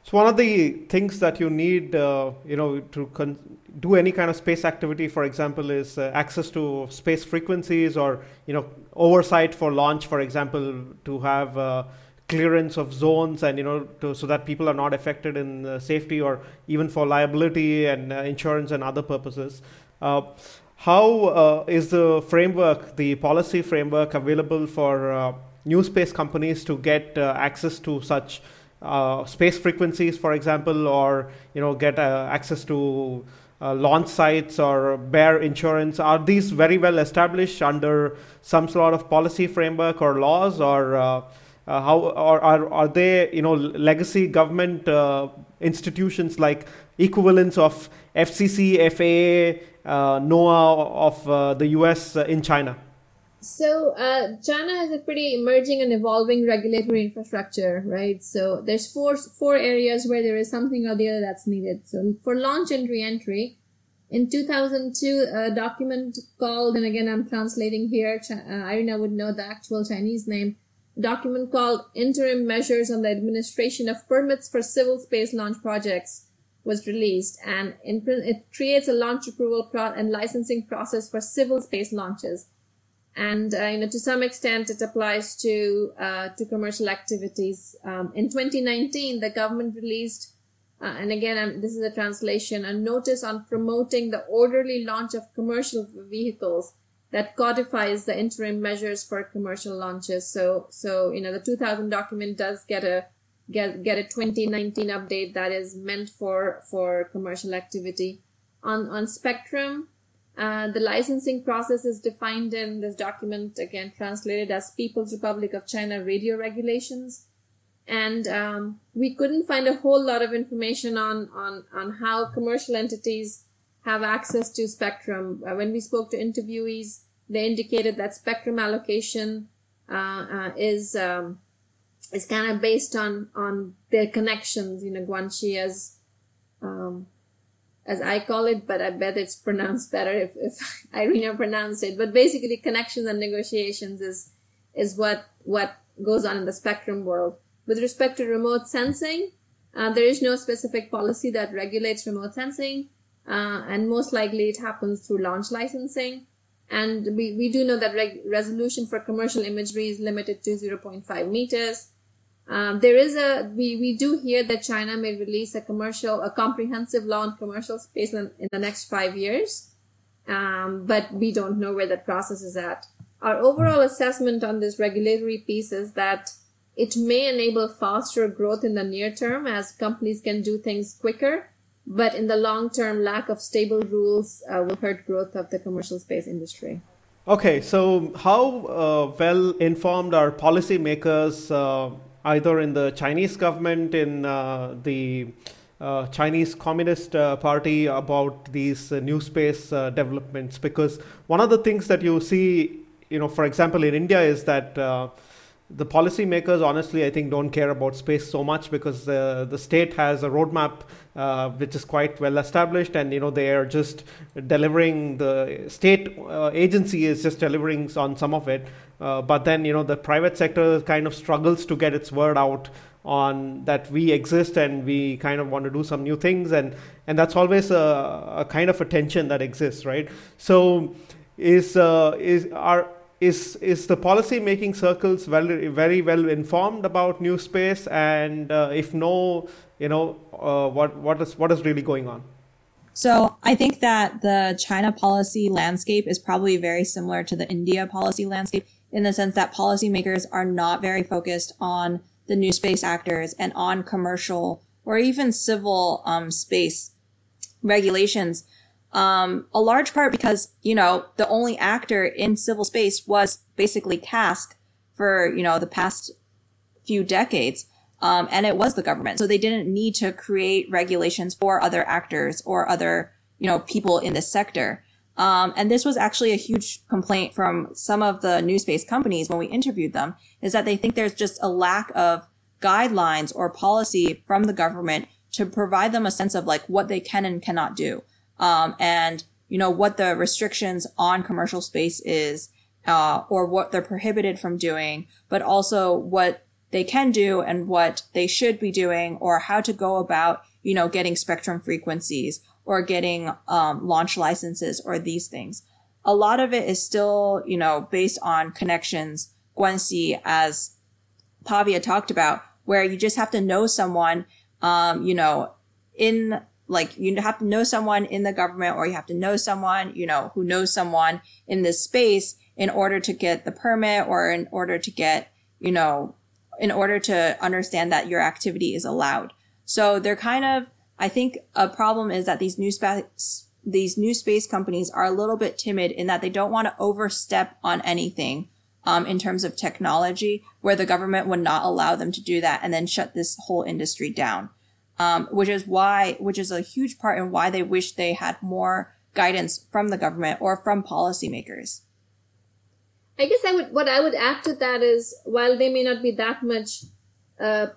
So one of the things that you need, uh, you know, to con- do any kind of space activity, for example, is uh, access to space frequencies or you know oversight for launch, for example, to have uh, clearance of zones and you know to, so that people are not affected in uh, safety or even for liability and uh, insurance and other purposes. Uh, how is the framework, the policy framework, available for new space companies to get access to such? uh, space frequencies, for example, or you know get uh, access to uh, launch sites or bear insurance. Are these very well established under some sort of policy framework or laws, or uh, uh, how or are, are they you know legacy government uh, institutions like equivalents of FCC, FAA, NOAA of the US in China? So uh, China has a pretty emerging and evolving regulatory infrastructure, right? So there's four four areas where there is something or the other that's needed. So for launch and reentry, in 2002, a document called, and again I'm translating here, uh, Irina would know the actual Chinese name, document called Interim Measures on the Administration of Permits for Civil Space Launch Projects was released, and it creates a launch approval pro- and licensing process for civil space launches and uh, you know to some extent it applies to uh, to commercial activities. Um, in 2019, the government released, uh, and again um, this is a translation, a notice on promoting the orderly launch of commercial vehicles that codifies the interim measures for commercial launches. So so you know the 2000 document does get a get get a 2019 update that is meant for for commercial activity. On on spectrum, uh, the licensing process is defined in this document, again translated as People's Republic of China Radio Regulations. And um, we couldn't find a whole lot of information on, on, on how commercial entities have access to spectrum. Uh, when we spoke to interviewees, they indicated that spectrum allocation uh, uh is um, is kind of based on on their connections. You know, Guanxi as um, as I call it, but I bet it's pronounced better if, if *laughs* Irina pronounced it. But basically connections and negotiations is, is what, what goes on in the spectrum world. With respect to remote sensing, uh, there is no specific policy that regulates remote sensing, uh, and most likely it happens through launch licensing. And we, we do know that resolution for commercial imagery is limited to 0.5 meters. Um, there is a we, we do hear that China may release a commercial a comprehensive law on commercial space in, in the next five years, um, but we don't know where that process is at. Our overall assessment on this regulatory piece is that it may enable faster growth in the near term as companies can do things quicker, but in the long term, lack of stable rules uh, will hurt growth of the commercial space industry. Okay, so how uh, well informed are policymakers? Uh either in the Chinese government, in uh, the uh, Chinese Communist uh, Party about these new space developments. Because one of the things that you see, you know, for example, in India is that the policymakers, honestly, I think, don't care about space so much because the the state has a roadmap uh, which is quite well established, and you know they are just delivering. The state uh, agency is just delivering on some of it, uh, but then you know the private sector kind of struggles to get its word out on that we exist and we kind of want to do some new things, and and that's always a, a kind of a tension that exists, right? So is uh, is are is is the policy making circles very very well informed about new space and uh, if no you know uh, what what is what is really going on? So i think that the china policy landscape is probably very similar to the india policy landscape in the sense that policymakers are not very focused on the new space actors and on commercial or even civil um, space regulations um, a large part because, you know, the only actor in civil space was basically CASC for, you know, the past few decades. Um, and it was the government. So they didn't need to create regulations for other actors or other, you know, people in this sector. Um, and this was actually a huge complaint from some of the new space companies when we interviewed them is that they think there's just a lack of guidelines or policy from the government to provide them a sense of like what they can and cannot do um, and you know what the restrictions on commercial space is uh, or what they're prohibited from doing, but also what they can do and what they should be doing or how to go about, you know, getting spectrum frequencies or getting um, launch licenses or these things. A lot of it is still, you know, based on connections, guanxi, as Bhavya talked about, where you just have to know someone, um, you know, in like you have to know someone in the government or you have to know someone, you know, who knows someone in this space in order to get the permit or in order to get, you know, in order to understand that your activity is allowed. So they're kind of, I think a problem is that these new space, these new space companies are a little bit timid in that they don't want to overstep on anything. Um, in terms of technology, where the government would not allow them to do that and then shut this whole industry down. Um, which is why, which is a huge part in why they wish they had more guidance from the government or from policymakers. I guess I would what I would add to that is while they may not be that much uh,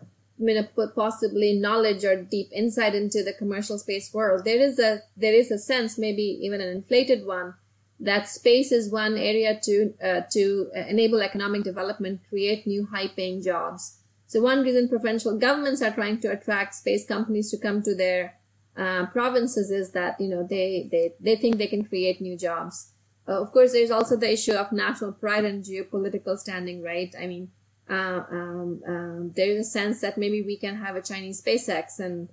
possibly knowledge or deep insight into the commercial space world, there is a there is a sense, maybe even an inflated one, that space is one area to uh, to enable economic development, create new high-paying jobs. So one reason provincial governments are trying to attract space companies to come to their uh, provinces is that you know they they they think they can create new jobs. Uh, of course, there's also the issue of national pride and geopolitical standing, right? I mean, uh, um, um, there is a sense that maybe we can have a Chinese SpaceX and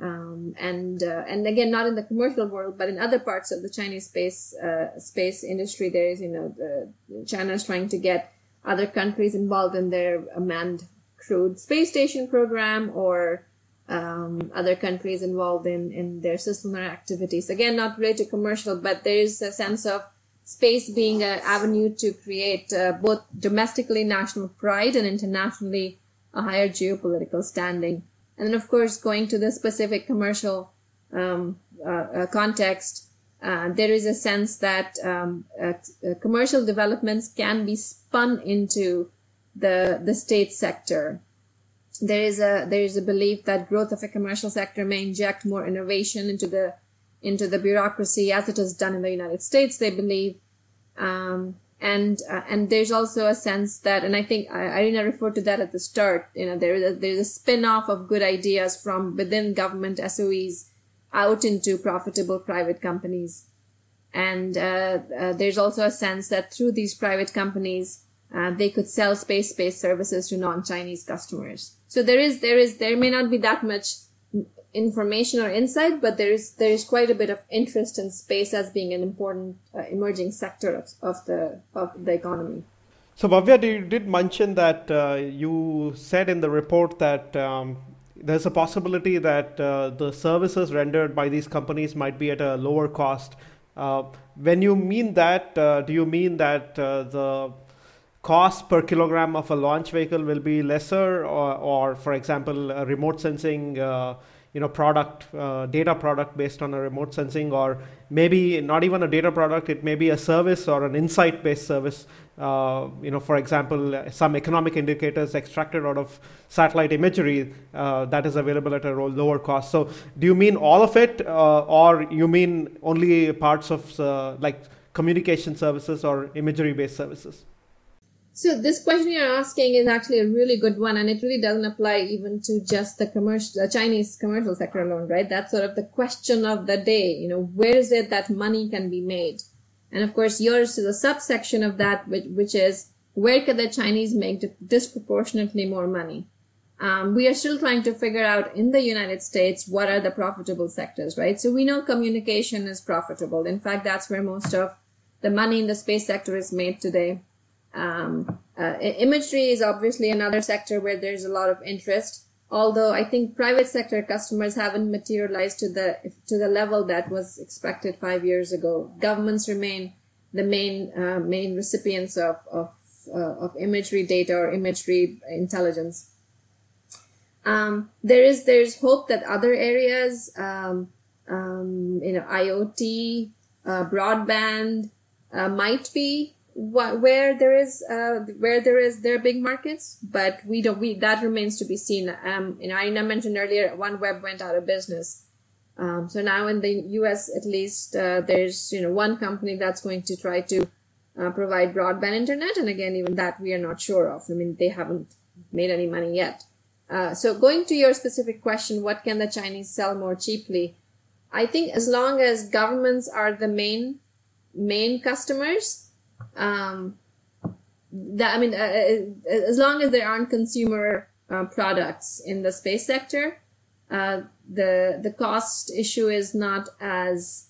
um, and uh, and again, not in the commercial world, but in other parts of the Chinese space uh, space industry, there is you know the, China is trying to get other countries involved in their manned crewed space station program or um, other countries involved in in their cislunar activities. Again, not related to commercial, but there is a sense of space being an avenue to create uh, both domestically national pride and internationally a higher geopolitical standing. And then, of course, going to the specific commercial um, uh, uh, context, uh, there is a sense that um, uh, uh, commercial developments can be spun into the the state sector. There is a there is a belief that growth of a commercial sector may inject more innovation into the into the bureaucracy as it is done in the United States, they believe. Um, and uh, and there's also a sense that, and I think Irina referred to that at the start. You know, there is a, there's a spin-off of good ideas from within government SOEs out into profitable private companies, and uh, uh, there's also a sense that through these private companies, uh, they could sell space-based services to non-Chinese customers. So there is there is there may not be that much information or insight, but there is there is quite a bit of interest in space as being an important uh, emerging sector of, of the of the economy. So, Bhavya, you did mention that uh, you said in the report that um, there's a possibility that uh, the services rendered by these companies might be at a lower cost. Uh, when you mean that, uh, do you mean that the cost per kilogram of a launch vehicle will be lesser, or, or for example, a remote sensing? you know product uh, data product based on a remote sensing or maybe not even a data product it may be a service or an insight based service uh, you know for example some economic indicators extracted out of satellite imagery uh, that is available at a lower cost so do you mean all of it uh, or you mean only parts of uh, like communication services or imagery based services so this question you're asking is actually a really good one, and it really doesn't apply even to just the commercial, the Chinese commercial sector alone, right? That's sort of the question of the day. You know, where is it that money can be made? And of course, yours is a subsection of that, which, which is where could the Chinese make disproportionately more money? Um, we are still trying to figure out in the United States what are the profitable sectors, right? So we know communication is profitable. In fact, that's where most of the money in the space sector is made today. Um, uh, imagery is obviously another sector where there's a lot of interest. Although I think private sector customers haven't materialized to the to the level that was expected five years ago. Governments remain the main uh, main recipients of of, uh, of imagery data or imagery intelligence. Um, there is there's hope that other areas, um, um, you know, IoT, uh, broadband, uh, might be where there is uh, where there is there are big markets, but we don't we that remains to be seen. Um, you know, I mentioned earlier OneWeb went out of business. Um, so now in the U.S. at least uh, there's you know one company that's going to try to uh, provide broadband internet. And again, even that we are not sure of. I mean, they haven't made any money yet. Uh, so going to your specific question, what can the Chinese sell more cheaply? I think as long as governments are the main main customers, um, that I mean, uh, uh, as long as there aren't consumer uh, products in the space sector, uh, the the cost issue is not as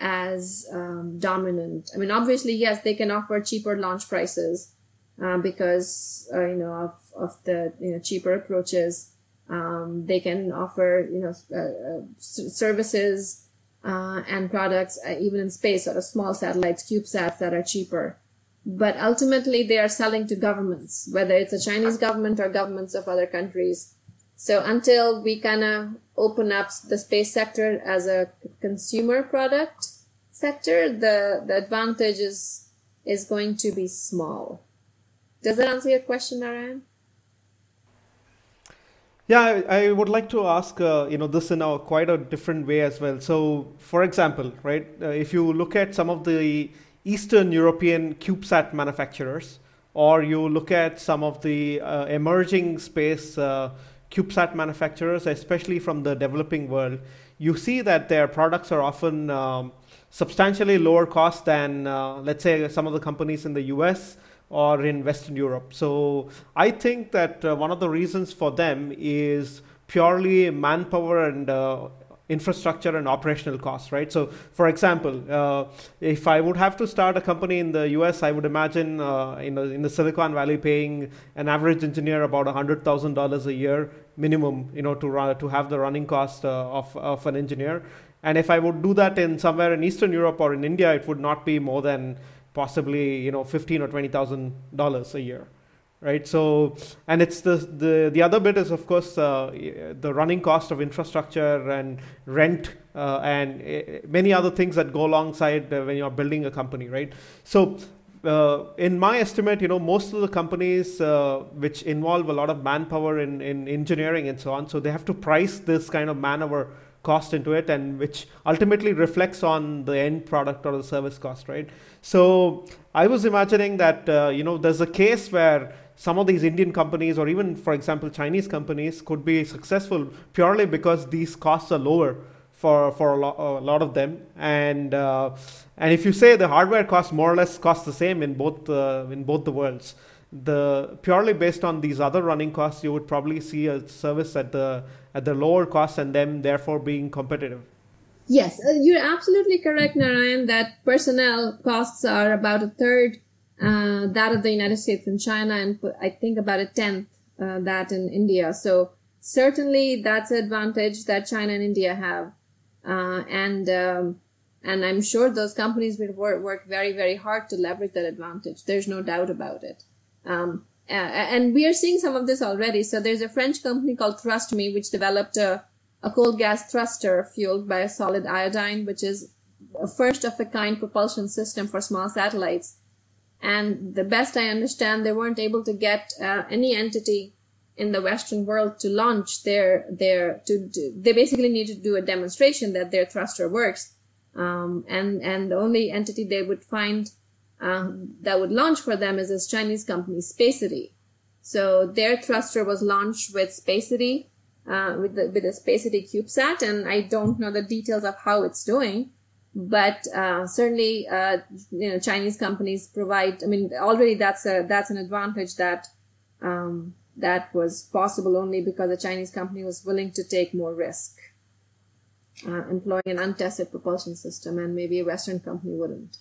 as um, dominant. I mean, obviously, yes, they can offer cheaper launch prices um, because uh, you know of of the you know cheaper approaches. Um, they can offer you know uh, uh services uh, and products uh, even in space, of small satellites, CubeSats that are cheaper. But ultimately, they are selling to governments, whether it's a Chinese government or governments of other countries. So until we kind of open up the space sector as a consumer product sector, the the advantage is is going to be small. Does that answer your question, Narayan? Yeah, I, would like to ask, uh, you know, this in a quite a different way as well. So, for example, right, uh, if you look at some of the Eastern European CubeSat manufacturers, or you look at some of the uh, emerging space uh, CubeSat manufacturers, especially from the developing world, you see that their products are often um, substantially lower cost than, uh, let's say, some of the companies in the US or in Western Europe. So I think that uh, one of the reasons for them is purely manpower and uh, infrastructure and operational costs, right? So, for example, uh, if I would have to start a company in the US, I would imagine uh, in, the, in the Silicon Valley paying an average engineer about $100,000 a year minimum, you know, to, run, to have the running cost uh, of, of an engineer. And if I would do that in somewhere in Eastern Europe or in India, it would not be more than possibly you know fifteen or twenty thousand dollars a year, right? So and it's the the the other bit is of course uh, the running cost of infrastructure and rent uh, and uh, many other things that go alongside uh, when you're building a company, right? So. Uh, in my estimate, you know, most of the companies uh, which involve a lot of manpower in, in engineering and so on, so they have to price this kind of manpower cost into it and which ultimately reflects on the end product or the service cost right? So i was imagining that uh, you know there's a case where some of these indian companies or even for example chinese companies could be successful purely because these costs are lower for for a, lo- a lot of them. And uh, and if you say the hardware costs more or less cost the same in both uh, in both the worlds the purely based on these other running costs you would probably see a service at the at the lower cost and them therefore being competitive. Yes, uh, you're absolutely correct, Narayan, that personnel costs are about a third uh, that of the United States and China, and I think about a tenth uh, that in India. So certainly that's an advantage that China and India have. Uh, and um, and I'm sure those companies will work, work very, very hard to leverage that advantage. There's no doubt about it. Um, and we are seeing some of this already. So there's a French company called ThrustMe, which developed a, a cold gas thruster fueled by a solid iodine, which is a first of a kind propulsion system for small satellites. And the best I understand, they weren't able to get uh, any entity in the Western world to launch their their to, to, they basically need to do a demonstration that their thruster works. Um, and and the only entity they would find um, that would launch for them is this Chinese company, Spacety. So their thruster was launched with Spacety, uh, with the, with the Spacety CubeSat, and I don't know the details of how it's doing, but uh, certainly, uh, you know, Chinese companies provide. I mean, already that's a that's an advantage that um, that was possible only because a Chinese company was willing to take more risk, uh, employing an untested propulsion system, and maybe a Western company wouldn't.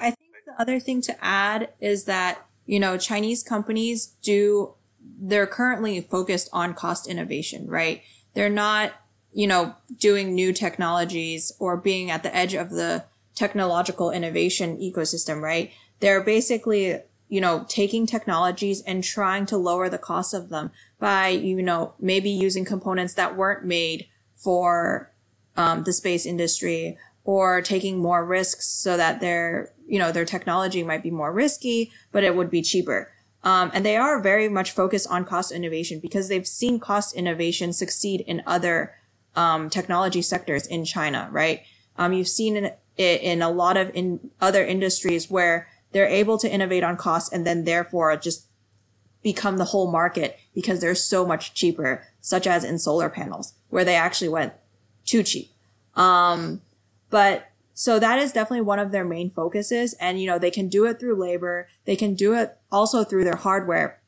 I think the other thing to add is that, you know, Chinese companies do, they're currently focused on cost innovation, right? They're not, you know, doing new technologies or being at the edge of the technological innovation ecosystem, right? They're basically, you know, taking technologies and trying to lower the cost of them by, you know, maybe using components that weren't made for um, the space industry or taking more risks so that their, you know, their technology might be more risky, but it would be cheaper. Um, and they are very much focused on cost innovation because they've seen cost innovation succeed in other um, technology sectors in China, right? Um, you've seen it in a lot of in other industries where they're able to innovate on cost and then therefore just become the whole market because they're so much cheaper, such as in solar panels, where they actually went too cheap. Um, but so that is definitely one of their main focuses. And, you know, they can do it through labor. They can do it also through their hardware.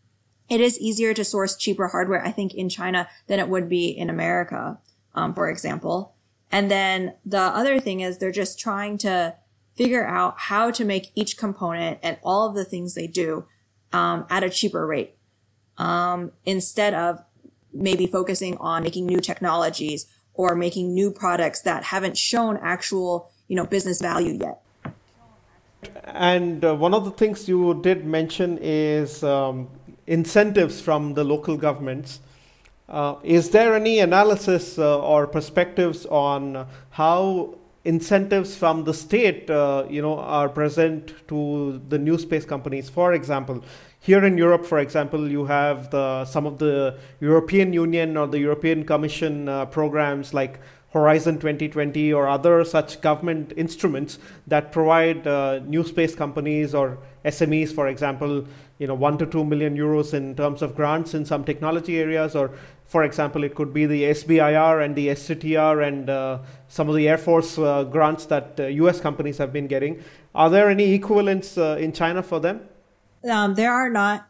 It is easier to source cheaper hardware, I think, in China than it would be in America, um, for example. And then the other thing is they're just trying to figure out how to make each component and all of the things they do um, at a cheaper rate um, instead of maybe focusing on making new technologies or making new products that haven't shown actual you know business value yet and uh, one of the things you did mention is um, incentives from the local governments uh, is there any analysis uh, or perspectives on how incentives from the state, uh, you know, are present to the new space companies? For example, here in Europe, for example, you have the, some of the European Union or the European Commission uh, programs like Horizon 2020 or other such government instruments that provide uh, new space companies or SMEs, for example, you know, one to two million euros in terms of grants in some technology areas, or for example, it could be the SBIR and the STTR and uh, some of the Air Force uh, grants that US uh, companies have been getting. Are there any equivalents uh, in China for them? Um, there are not.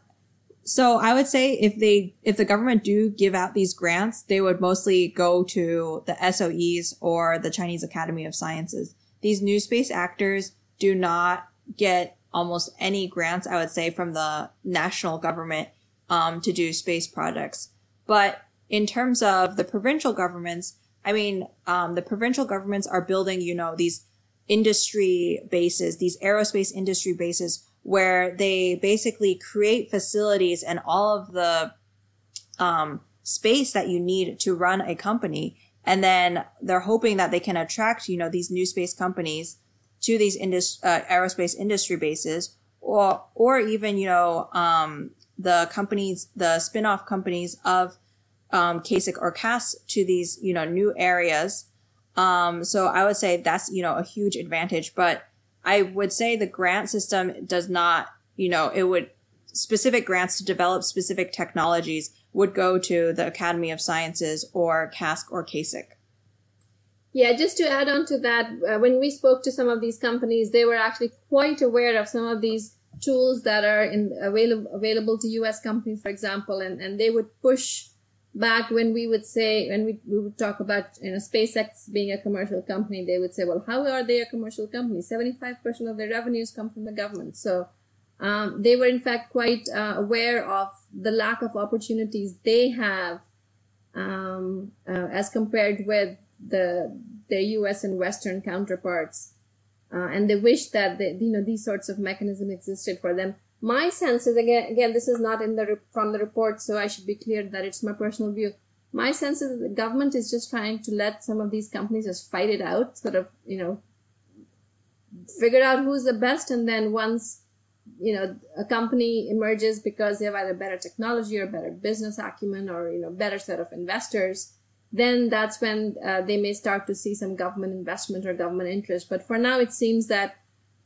So I would say if they, if the government do give out these grants, they would mostly go to the SOEs or the Chinese Academy of Sciences. These new space actors do not get almost any grants, I would say, from the national government, um, to do space projects. But in terms of the provincial governments, I mean, um, the provincial governments are building, you know, these industry bases, these aerospace industry bases where they basically create facilities and all of the, um, space that you need to run a company. And then they're hoping that they can attract, you know, these new space companies to these indus- uh, aerospace industry bases or, or even, you know, um, the companies, the spin-off companies of um, CASIC or CAS to these, you know, new areas. Um, so I would say that's, you know, a huge advantage, but I would say the grant system does not, you know, it would specific grants to develop specific technologies would go to the Academy of Sciences or CASC or CASIC. Yeah, just to add on to that, uh, when we spoke to some of these companies, they were actually quite aware of some of these tools that are in, available available to U.S. companies, for example, and, and they would push back when we would say when we, we would talk about you know SpaceX being a commercial company, they would say, well, how are they a commercial company? Seventy five percent of their revenues come from the government, so um, they were in fact quite uh, aware of the lack of opportunities they have um, uh, as compared with the their U.S. and Western counterparts, uh, and they wish that they, you know these sorts of mechanisms existed for them my sense is again again this is not in the from the report so i should be clear that it's my personal view. My sense is that the government is just trying to let some of these companies just fight it out sort of you know figure out who's the best and then once you know a company emerges because they have either better technology or better business acumen or you know better set of investors then that's when uh, they may start to see some government investment or government interest. But for now it seems that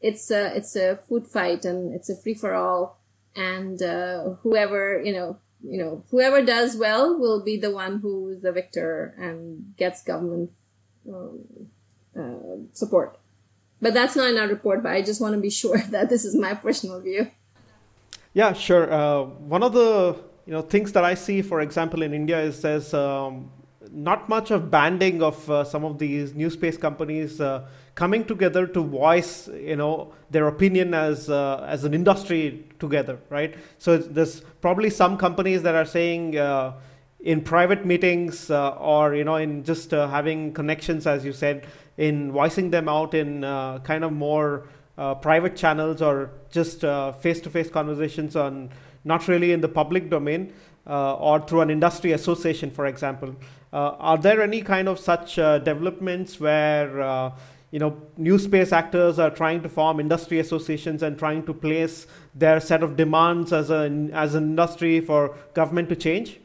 it's a it's a food fight and it's a free for all and uh, whoever you know you know whoever does well will be the one who is the victor and gets government um, uh, support. But that's not in our report but i just want to be *laughs* sure that this is my personal view. Yeah sure. Uh, one of the you know things that i see for example in india is there's um, not much of banding of uh, some of these new space companies uh, coming together to voice you know their opinion as uh, as an industry together right? So there's probably some companies that are saying uh, in private meetings uh, or you know in just uh, having connections as you said in voicing them out in kind of more private channels or just face to face conversations on not really in the public domain or through an industry association for example Uh, are there any kind of such uh, developments where uh, you know, new space actors are trying to form industry associations and trying to place their set of demands as an as an industry for government to change?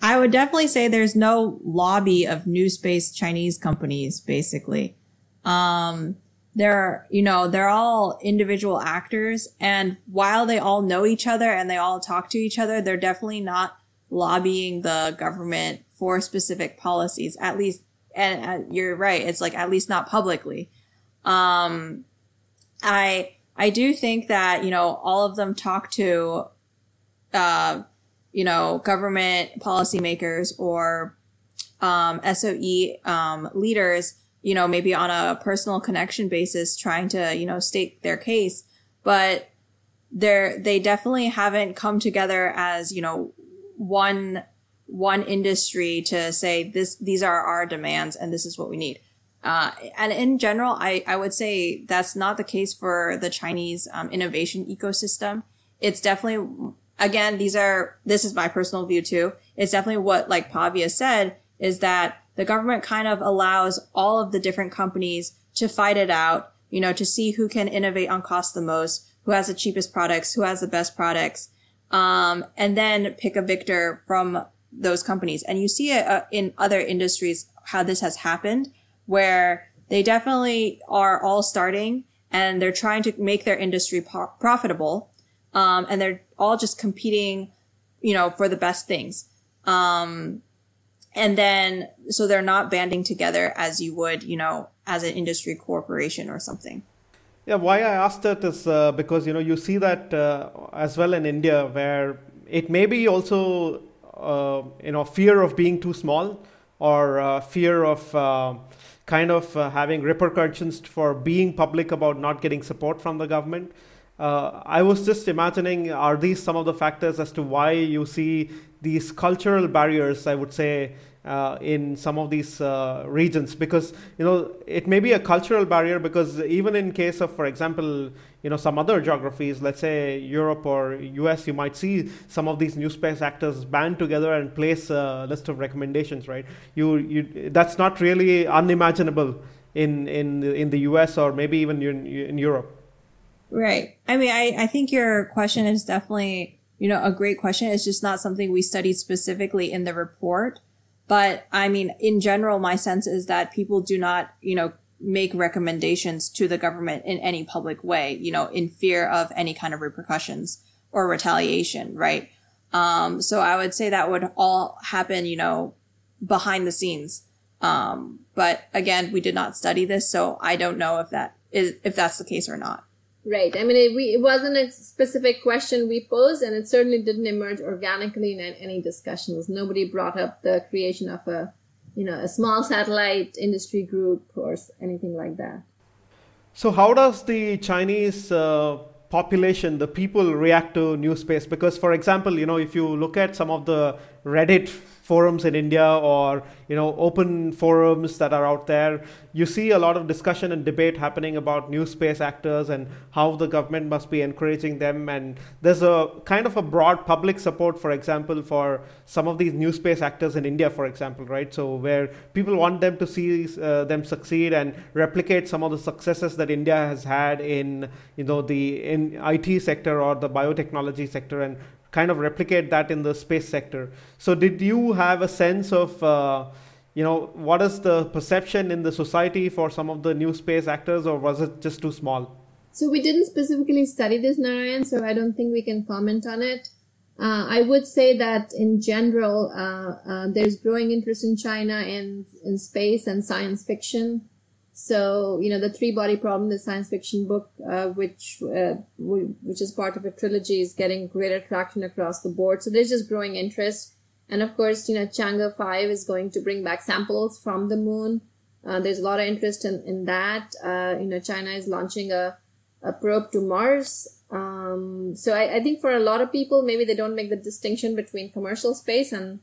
I would definitely say there's no lobby of new space Chinese companies, basically. Um, they're, you know, they're all individual actors. And while they all know each other and they all talk to each other, they're definitely not lobbying the government for specific policies, at least. And uh, you're right. It's like, at least not publicly. Um, I, I do think that, you know, all of them talk to, uh, you know, government policymakers or, um, SOE, um, leaders you know, maybe on a personal connection basis trying to, you know, state their case, but they're, they definitely haven't come together as, you know, one, one industry to say this, these are our demands and this is what we need. Uh, and in general, I, I would say that's not the case for the Chinese um, innovation ecosystem. It's definitely, again, these are, this is my personal view too. It's definitely what, like Bhavya said, is that the government kind of allows all of the different companies to fight it out, you know, to see who can innovate on cost the most, who has the cheapest products, who has the best products, um, and then pick a victor from those companies. And you see it uh, in other industries how this has happened, where they definitely are all starting and they're trying to make their industry po- profitable, um, and they're all just competing, you know, for the best things. Um, and then so they're not banding together as you would you know as an industry corporation or something yeah why i asked that is uh, because you know you see that uh, as well in india where it may be also uh, you know fear of being too small or uh, fear of uh, kind of uh, having repercussions for being public about not getting support from the government. I was just imagining are these some of the factors as to why you see these cultural barriers, I would say, uh, in some of these uh, regions because you know it may be a cultural barrier because even in case of for example you know some other geographies let's say europe or us you might see some of these new space actors band together and place a list of recommendations right you you that's not really unimaginable in in in the us or maybe even in, in europe Right. I mean, I, I think your question is definitely, you know, a great question. It's just not something we studied specifically in the report. But I mean, in general, my sense is that people do not, you know, make recommendations to the government in any public way, you know, in fear of any kind of repercussions or retaliation, right? Um, so I would say that would all happen, you know, behind the scenes. Um, but again, we did not study this, so I don't know if that is, if that's the case or not. Right. I mean, it, we, it wasn't a specific question we posed, and it certainly didn't emerge organically in any discussions. Nobody brought up the creation of a, you know, a small satellite industry group or anything like that. So, how does the Chinese uh, population, the people, react to new space? Because, for example, you know, if you look at some of the Reddit forums in India or you know open forums that are out there, you see a lot of discussion and debate happening about new space actors and how the government must be encouraging them. And there's a kind of a broad public support, for example, for some of these new space actors in India, for example, right? So where people want them to see uh, them succeed and replicate some of the successes that India has had in you know the in IT sector or the biotechnology sector and kind of replicate that in the space sector. So, did you have a sense of, uh, you know, what is the perception in the society for some of the new space actors, or was it just too small? So, we didn't specifically study this, Narayan, so I don't think we can comment on it. Uh, I would say that in general, uh, uh there's growing interest in China in, in space and science fiction. So, you know, the three body problem, the science fiction book, uh, which, uh, which is part of a trilogy is getting greater traction across the board. So there's just growing interest. And of course, you know, Chang'e 5 is going to bring back samples from the moon. Uh, there's a lot of interest in, in that. Uh, you know, China is launching a, a probe to Mars. Um, so I, I think for a lot of people, maybe they don't make the distinction between commercial space and,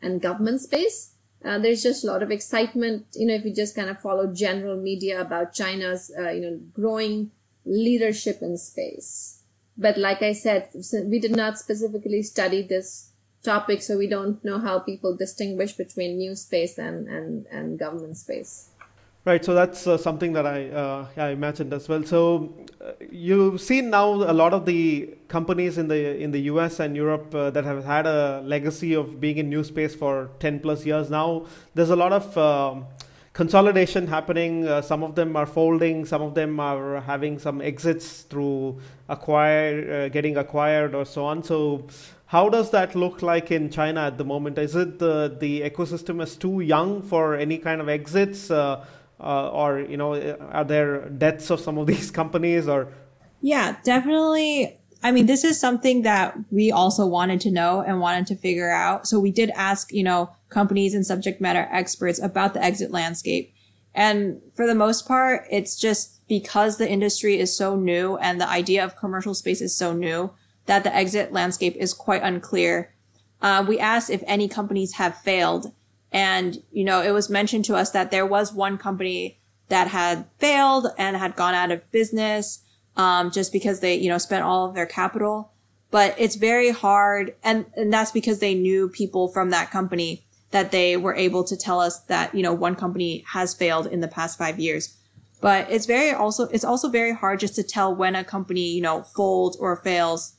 and government space. Uh, there's just a lot of excitement, you know, if you just kind of follow general media about China's, uh, you know, growing leadership in space. But like I said, we did not specifically study this topic, so we don't know how people distinguish between new space and, and, and government space. Right, so that's uh, something that I uh, I imagined as well. So uh, you've seen now a lot of the companies in the in the U.S. and Europe uh, that have had a legacy of being in new space for ten plus years now. There's a lot of um, consolidation happening. Uh, some of them are folding, some of them are having some exits through acquire, uh, getting acquired, or so on. So, how does that look like in China at the moment? Is it the the ecosystem is too young for any kind of exits, uh, uh or you know, are there deaths of some of *laughs* these companies, or? Yeah, definitely. I mean, this is something that we also wanted to know and wanted to figure out. So we did ask, you know, companies and subject matter experts about the exit landscape. And for the most part, it's just because the industry is so new and the idea of commercial space is so new that the exit landscape is quite unclear. Uh, we asked if any companies have failed. And, you know, it was mentioned to us that there was one company that had failed and had gone out of business, um, just because they, you know, spent all of their capital. But it's very hard. And, and that's because they knew people from that company that they were able to tell us that, you know, one company has failed in the past five years. But it's very also, it's also very hard just to tell when a company, you know, folds or fails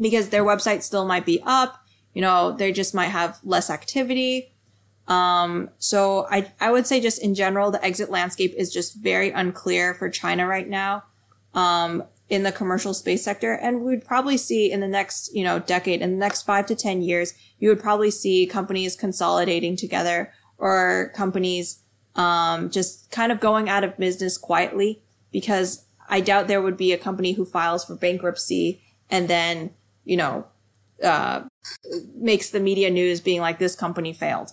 because their website still might be up. You know, they just might have less activity. Um, so I, I would say just in general, the exit landscape is just very unclear for China right now. Um, in the commercial space sector. And we'd probably see in the next, you know, decade, in the next five to 10 years, you would probably see companies consolidating together or companies, um, just kind of going out of business quietly because I doubt there would be a company who files for bankruptcy and then, you know, uh, makes the media news being like this company failed.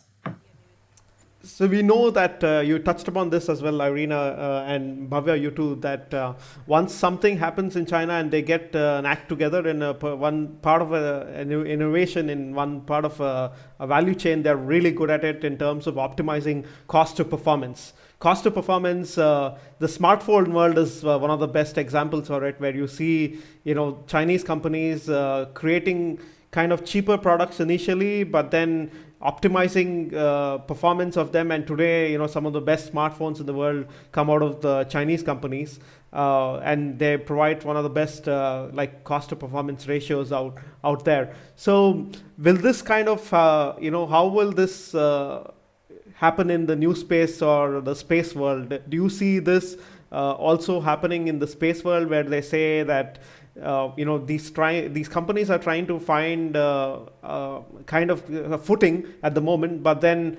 So we know that uh, you touched upon this as well, Irina uh, and Bhavya, you too, that uh, once something happens in China and they get uh, an act together in a, one part of a, an innovation in one part of a, a, value chain, they're really good at it in terms of optimizing cost to performance. Cost to performance, uh, the smartphone world is uh, one of the best examples for it, where you see, you know, Chinese companies creating kind of cheaper products initially, but then optimizing uh, performance of them. And today you know some of the best smartphones in the world come out of the chinese companies uh, and they provide one of the best uh, like cost to performance ratios out out there. So will this kind of uh, you know how will this uh, happen in the new space or the space world? Do you see this uh, also happening in the space world where they say that uh, you know these try these companies are trying to find uh, uh, kind of a footing at the moment but then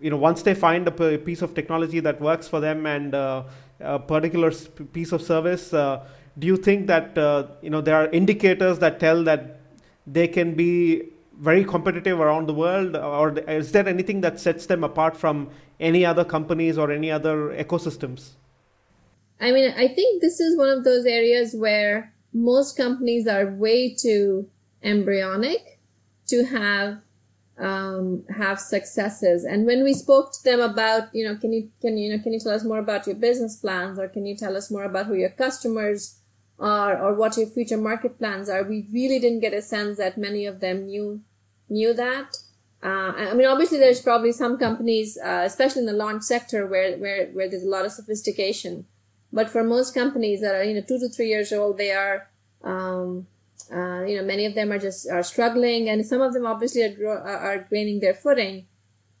you know once they find a piece of technology that works for them and uh, a particular piece of service uh, do you think that uh, you know there are indicators that tell that they can be very competitive around the world? Or is there anything that sets them apart from any other companies or any other ecosystems? I mean i think this is one of those areas where most companies are way too embryonic to have um, have successes. And when we spoke to them about, you know, can you can you know can you tell us more about your business plans, or can you tell us more about who your customers are, or what your future market plans are? We really didn't get a sense that many of them knew knew that. Uh, I mean, obviously, there's probably some companies, uh, especially in the launch sector, where where where there's a lot of sophistication but for most companies that are, you know, two to three years old, they are, um, uh, you know, many of them are just are struggling, and some of them obviously are, are gaining their footing.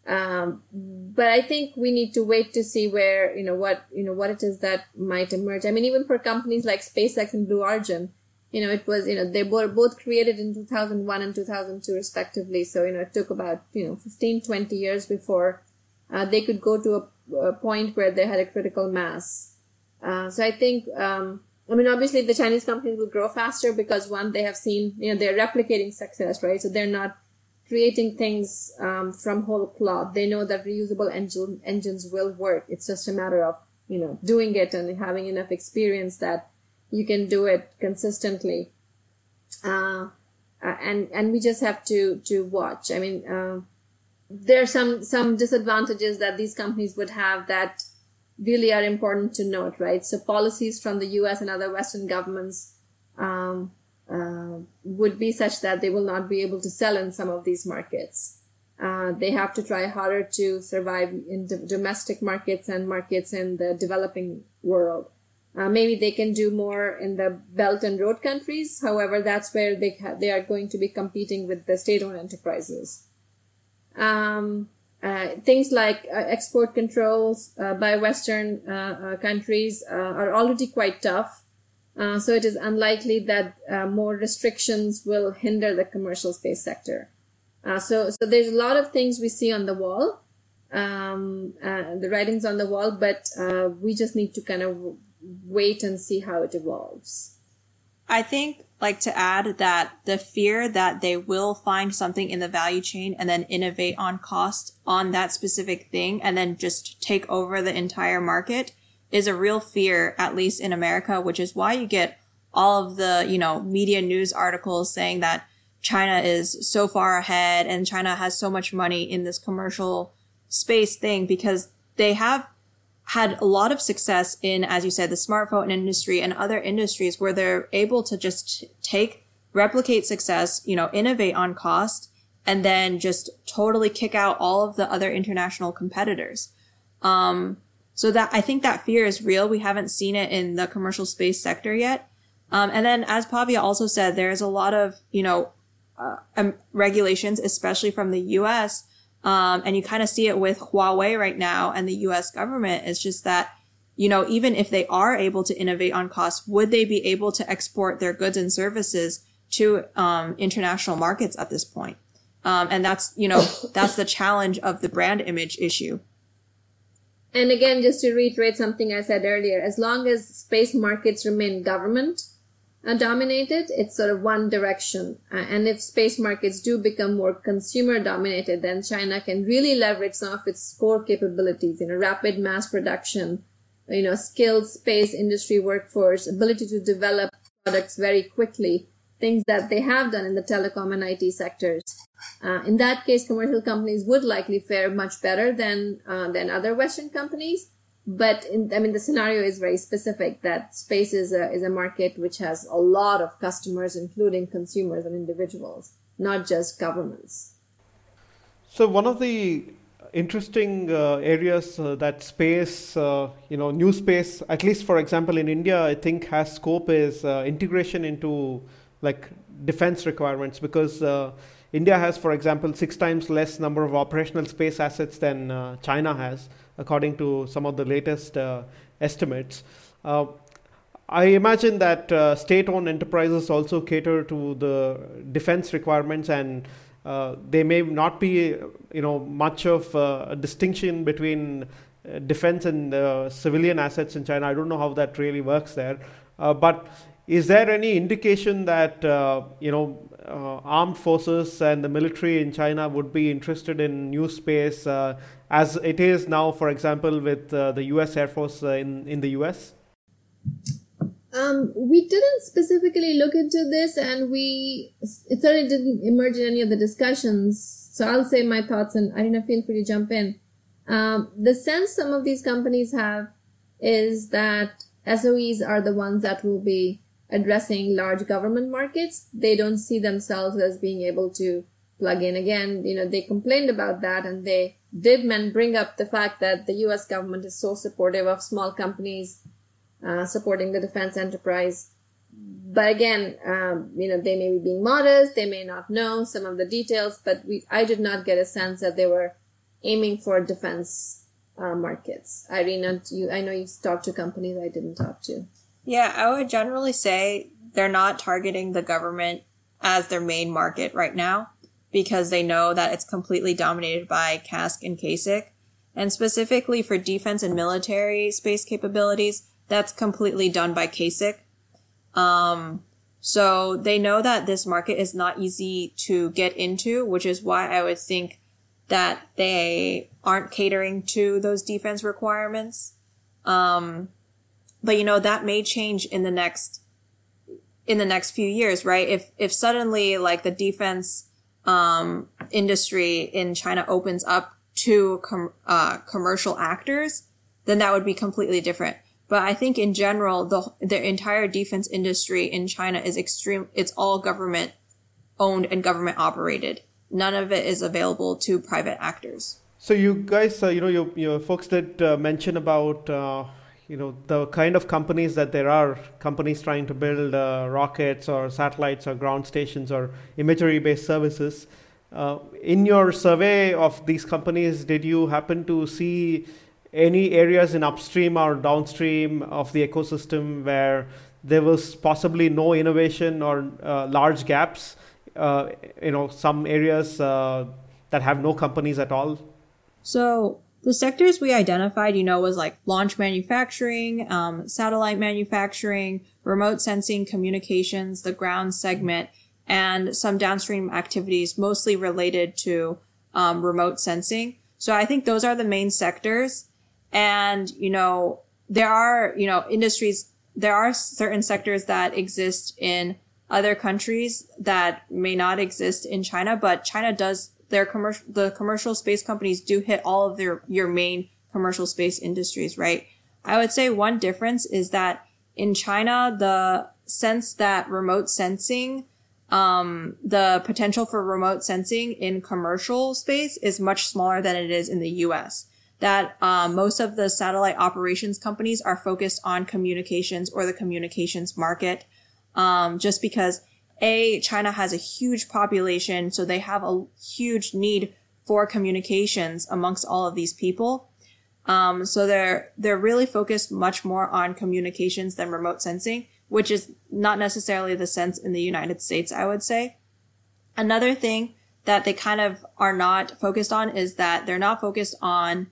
Um, but I think we need to wait to see where, you know, what, you know, what it is that might emerge. I mean, even for companies like SpaceX and Blue Origin, you know, it was, you know, they were both created in 2001 and 2002 respectively. So, you know, it took about, you know, 15, 20 years before uh, they could go to a, a point where they had a critical mass. Uh, so I think, um, I mean, obviously the Chinese companies will grow faster because one, they have seen, you know, they're replicating success, right? So they're not creating things um, from whole cloth. They know that reusable engine, engines will work. It's just a matter of, you know, doing it and having enough experience that you can do it consistently. Uh, uh and, and we just have to, to watch. I mean, uh, there are some, some disadvantages that these companies would have that really are important to note, right? So policies from the U.S. and other Western governments um, uh, would be such that they will not be able to sell in some of these markets. Uh, they have to try harder to survive in d- domestic markets and markets in the developing world. Uh, maybe they can do more in the Belt and Road countries. However, that's where they ha- they are going to be competing with the state-owned enterprises. Um, uh, things like uh, export controls uh, by Western uh, countries are already quite tough. so it is unlikely that more restrictions will hinder the commercial space sector. so, so there's a lot of things we see on the wall, um, the writings on the wall, but we just need to kind of wait and see how it evolves. I think like to add that the fear that they will find something in the value chain and then innovate on cost on that specific thing and then just take over the entire market is a real fear, at least in America, which is why you get all of the, you know, media news articles saying that China is so far ahead and China has so much money in this commercial space thing because they have had a lot of success in, as you said, the smartphone industry and other industries where they're able to just take, replicate success, you know, innovate on cost, and then just totally kick out all of the other international competitors. Um, so that I think that fear is real. We haven't seen it in the commercial space sector yet. Um, and then, as Bhavya also said, there's a lot of you know uh, um, regulations, especially from the U.S. Um, and you kind of see it with Huawei right now and the US government. It's just that, you know, even if they are able to innovate on cost, would they be able to export their goods and services to um, international markets at this point? Um, and that's, you know, that's the challenge of the brand image issue. And again, just to reiterate something I said earlier, as long as space markets remain government uh, dominated, it's sort of one direction. Uh, and if space markets do become more consumer dominated, then China can really leverage some of its core capabilities, you know, rapid mass production, you know, skilled space industry workforce, ability to develop products very quickly, things that they have done in the telecom and IT sectors. Uh, in that case, commercial companies would likely fare much better than uh, than other Western companies but in, I mean, the scenario is very specific that space is a, is a market which has a lot of customers, including consumers and individuals, not just governments. So one of the interesting uh, areas uh, that space, uh, you know, new space, at least for example in India, I think has scope is uh, integration into like defense requirements because uh, India has, for example, six times less number of operational space assets than uh, China has according to some of the latest uh, estimates. Uh, I imagine that uh, state-owned enterprises also cater to the defense requirements, and uh, they may not be, you know, much of a distinction between uh, defense and civilian assets in China. I don't know how that really works there, but is there any indication that you know armed forces and the military in China would be interested in new space as it is now, for example, with uh, the U.S. Air Force uh, in in the U.S. Um, we didn't specifically look into this, and we it certainly didn't emerge in any of the discussions. So I'll say my thoughts, and Irina, feel free to jump in. Um, the sense some of these companies have is that SOEs are the ones that will be addressing large government markets. They don't see themselves as being able to plug in again. You know, they complained about that, and they did men bring up the fact that the U.S. government is so supportive of small companies uh, supporting the defense enterprise. But again, um, you know, they may be being modest. They may not know some of the details, but we, I did not get a sense that they were aiming for defense uh, markets. Irina, you, I know you've talked to companies I didn't talk to. Yeah, I would generally say they're not targeting the government as their main market right now because they know that it's completely dominated by CASC and CASIC. And specifically for defense and military space capabilities, that's completely done by CASIC. Um, so they know that this market is not easy to get into, which is why I would think that they aren't catering to those defense requirements. Um, but you know, that may change in the next, in the next few years, right? If, if suddenly like the defense um, industry in China opens up to com- uh, commercial actors, then that would be completely different. But I think in general, the the entire defense industry in China is extreme. It's all government owned and government operated. None of it is available to private actors. So you guys, uh, you know, your your folks did uh, mention about uh, you know the kind of companies that there are companies trying to build uh, rockets or satellites or ground stations or imagery based services Uh, in your survey of these companies, did you happen to see any areas in upstream or downstream of the ecosystem where there was possibly no innovation or uh, large gaps? Uh, you know, some areas uh, that have no companies at all. So the sectors we identified, you know, was like launch manufacturing, um, satellite manufacturing, remote sensing, communications, the ground segment, and some downstream activities mostly related to um, remote sensing. So I think those are the main sectors. And, you know, there are, you know, industries, there are certain sectors that exist in other countries that may not exist in China, but China does their commercial, the commercial space companies do hit all of their, your main commercial space industries, right? I would say one difference is that in China, the sense that remote sensing um, the potential for remote sensing in commercial space is much smaller than it is in the US. That um, most of the satellite operations companies are focused on communications or the communications market, um, just because a China has a huge population, so they have a huge need for communications amongst all of these people. Um, so they're they're really focused much more on communications than remote sensing which is not necessarily the sense in the United States, I would say. Another thing that they kind of are not focused on is that they're not focused on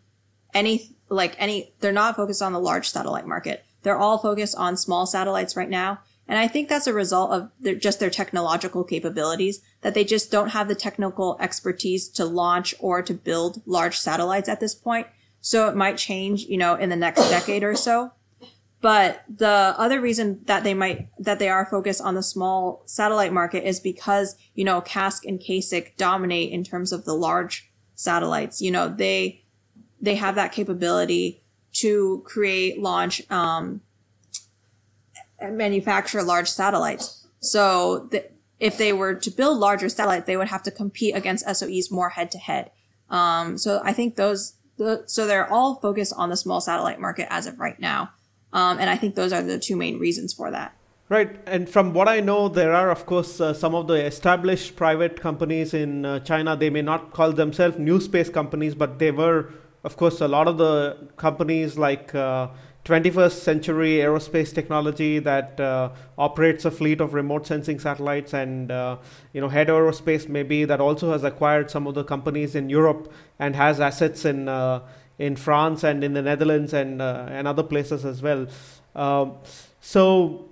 any, like any, they're not focused on the large satellite market. They're all focused on small satellites right now. And I think that's a result of their, just their technological capabilities, that they just don't have the technical expertise to launch or to build large satellites at this point. So it might change, you know, in the next decade or so. But the other reason that they might, that they are focused on the small satellite market is because, you know, CASC and CASIC dominate in terms of the large satellites. You know, they, they have that capability to create, launch, um, manufacture large satellites. So th- if they were to build larger satellites, they would have to compete against SOEs more head to head. So I think those, the, so they're all focused on the small satellite market as of right now. Um, and I think those are the two main reasons for that. Right. And from what I know, there are, of course, uh, some of the established private companies in uh, China. They may not call themselves new space companies, but they were, of course, a lot of the companies like uh, 21st Century Aerospace Technology that uh, operates a fleet of remote sensing satellites, and uh, you know, Head Aerospace maybe that also has acquired some of the companies in Europe and has assets in uh, in France and in the Netherlands and uh, and other places as well. Um, so,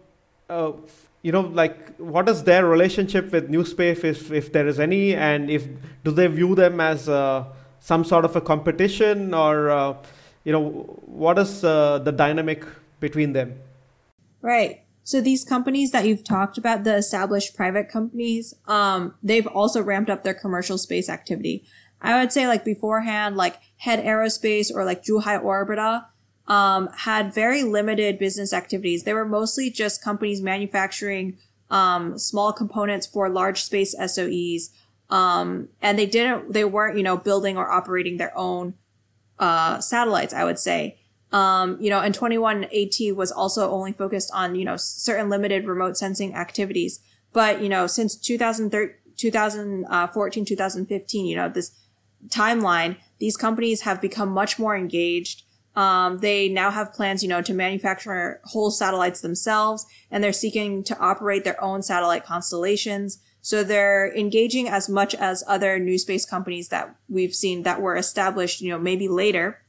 uh, you know, like, what is their relationship with NewSpace, if if there is any, and if do they view them as uh, some sort of a competition, or you know, what is uh, the dynamic between them? Right. So these companies that you've talked about, the established private companies, um, they've also ramped up their commercial space activity. I would say like beforehand, like Head Aerospace or like Zhuhai Orbita, um, had very limited business activities. They were mostly just companies manufacturing, um, small components for large space SOEs. Um, and they didn't, they weren't, you know, building or operating their own, uh, satellites, I would say. Um, you know, and 21AT was also only focused on, you know, certain limited remote sensing activities. But, you know, since 2013, 2014, 2015, you know, this timeline, these companies have become much more engaged. Um, they now have plans, you know, to manufacture whole satellites themselves, and they're seeking to operate their own satellite constellations. So they're engaging as much as other new space companies that we've seen that were established, you know, maybe later,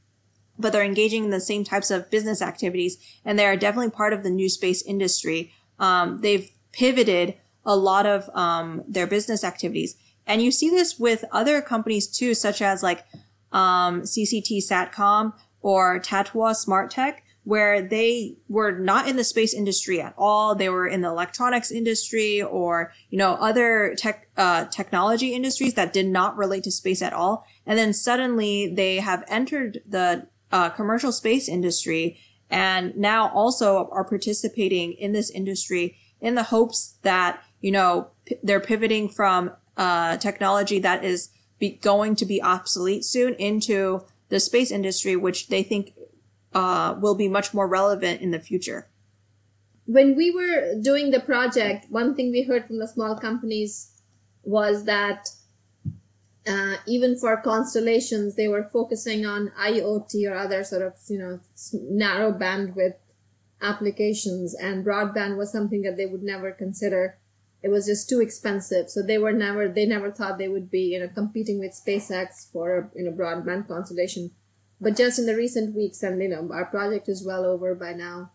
but they're engaging in the same types of business activities, and they are definitely part of the new space industry. Um, they've pivoted a lot of um, their business activities. And you see this with other companies too, such as like um, CCT Satcom or Tatua Smart Tech, where they were not in the space industry at all. They were in the electronics industry or, you know, other tech, uh, technology industries that did not relate to space at all. And then suddenly they have entered the uh, commercial space industry and now also are participating in this industry in the hopes that, you know, p- they're pivoting from uh, technology that is be going to be obsolete soon into the space industry, which they think uh, will be much more relevant in the future. When we were doing the project, one thing we heard from the small companies was that uh, even for constellations, they were focusing on IoT or other sort of, you know, narrow bandwidth applications and broadband was something that they would never consider. It was just too expensive. So they were never, they never thought they would be, you know, competing with SpaceX for you know, broadband constellation. But just in the recent weeks, and, you know, our project is well over by now.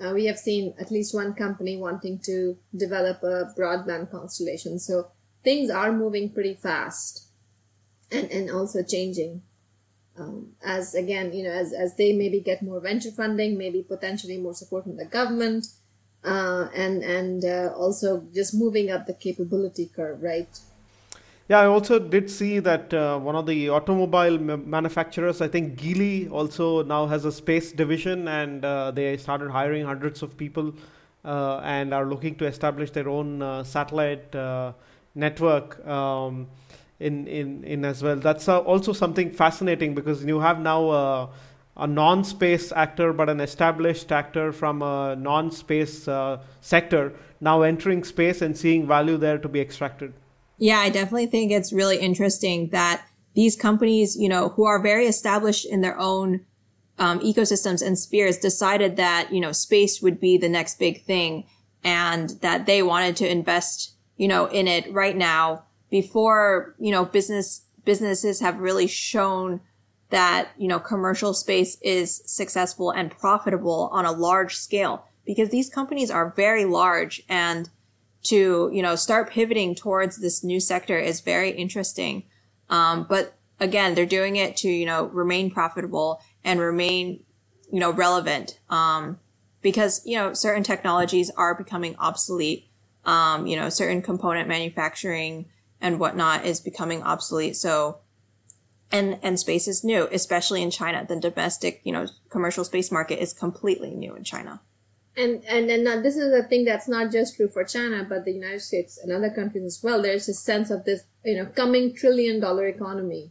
Uh, we have seen at least one company wanting to develop a broadband constellation. So things are moving pretty fast and, and also changing. Um, as again, you know, as, as they maybe get more venture funding, maybe potentially more support from the government, uh, and and uh, also just moving up the capability curve, right? Yeah, I also did see that uh, one of the automobile manufacturers, I think Geely, also now has a space division, and uh, they started hiring hundreds of people, uh, and are looking to establish their own uh, satellite network. Um, in, in, in as well. That's uh, also something fascinating because you have now a, a non space actor but an established actor from a non space uh, sector now entering space and seeing value there to be extracted. Yeah, I definitely think it's really interesting that these companies, you know, who are very established in their own um, ecosystems and spheres decided that, you know, space would be the next big thing and that they wanted to invest, you know, in it right now before, you know, business, businesses have really shown that, you know, commercial space is successful and profitable on a large scale because these companies are very large and to, you know, start pivoting towards this new sector is very interesting. Um, but again, they're doing it to, you know, remain profitable and remain, you know, relevant. Um, because, you know, certain technologies are becoming obsolete. Um, you know, certain component manufacturing, and whatnot is becoming obsolete. So, and, and space is new, especially in China. The domestic, you know, commercial space market is completely new in China. And, and, and this is a thing that's not just true for China, but the United States and other countries as well. There's a sense of this, you know, coming trillion dollar economy.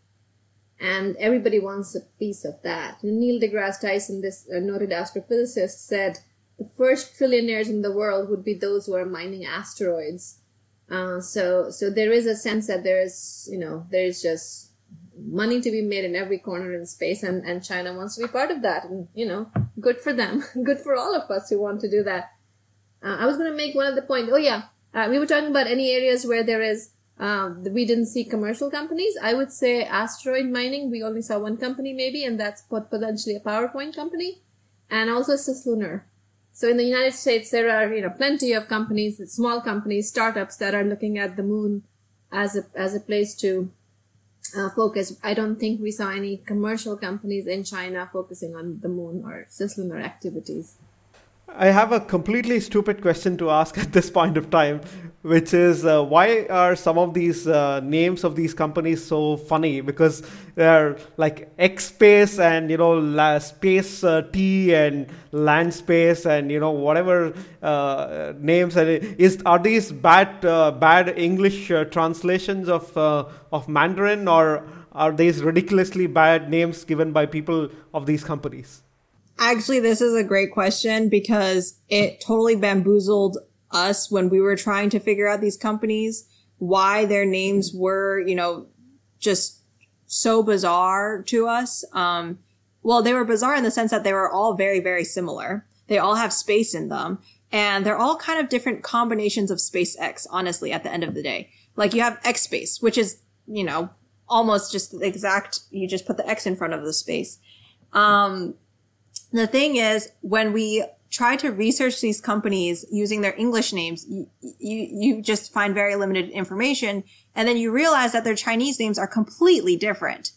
And everybody wants a piece of that. Neil deGrasse Tyson, this uh, noted astrophysicist, said the first trillionaires in the world would be those who are mining asteroids uh, so, so there is a sense that there is, you know, there is just money to be made in every corner in space and, and China wants to be part of that. And, you know, good for them. *laughs* good for all of us who want to do that. Uh, I was going to make one other point. Oh yeah. Uh, we were talking about any areas where there is, um, we didn't see commercial companies. I would say asteroid mining. We only saw one company maybe, and that's potentially a PowerPoint company and also cislunar. So in the United States, there are, you know, plenty of companies, small companies, startups that are looking at the moon as a, as a place to uh, focus. I don't think we saw any commercial companies in China focusing on the moon or cislunar activities. I have a completely stupid question to ask *laughs* at this point of time, which is uh, why are some of these uh, names of these companies so funny? Because they're like X Space and you know La Space uh, T and Land Space and you know whatever uh, names. And is are these bad uh, bad English uh, translations of of Mandarin or are these ridiculously bad names given by people of these companies? Actually, this is a great question because it totally bamboozled us when we were trying to figure out these companies, why their names were, you know, just so bizarre to us. Um, well, they were bizarre in the sense that they were all very, very similar. They all have space in them and they're all kind of different combinations of SpaceX, honestly, at the end of the day. Like you have X space, which is, you know, almost just the exact, you just put the X in front of the space. Um, the thing is, when we try to research these companies using their English names, you, you, you just find very limited information. And then you realize that their Chinese names are completely different.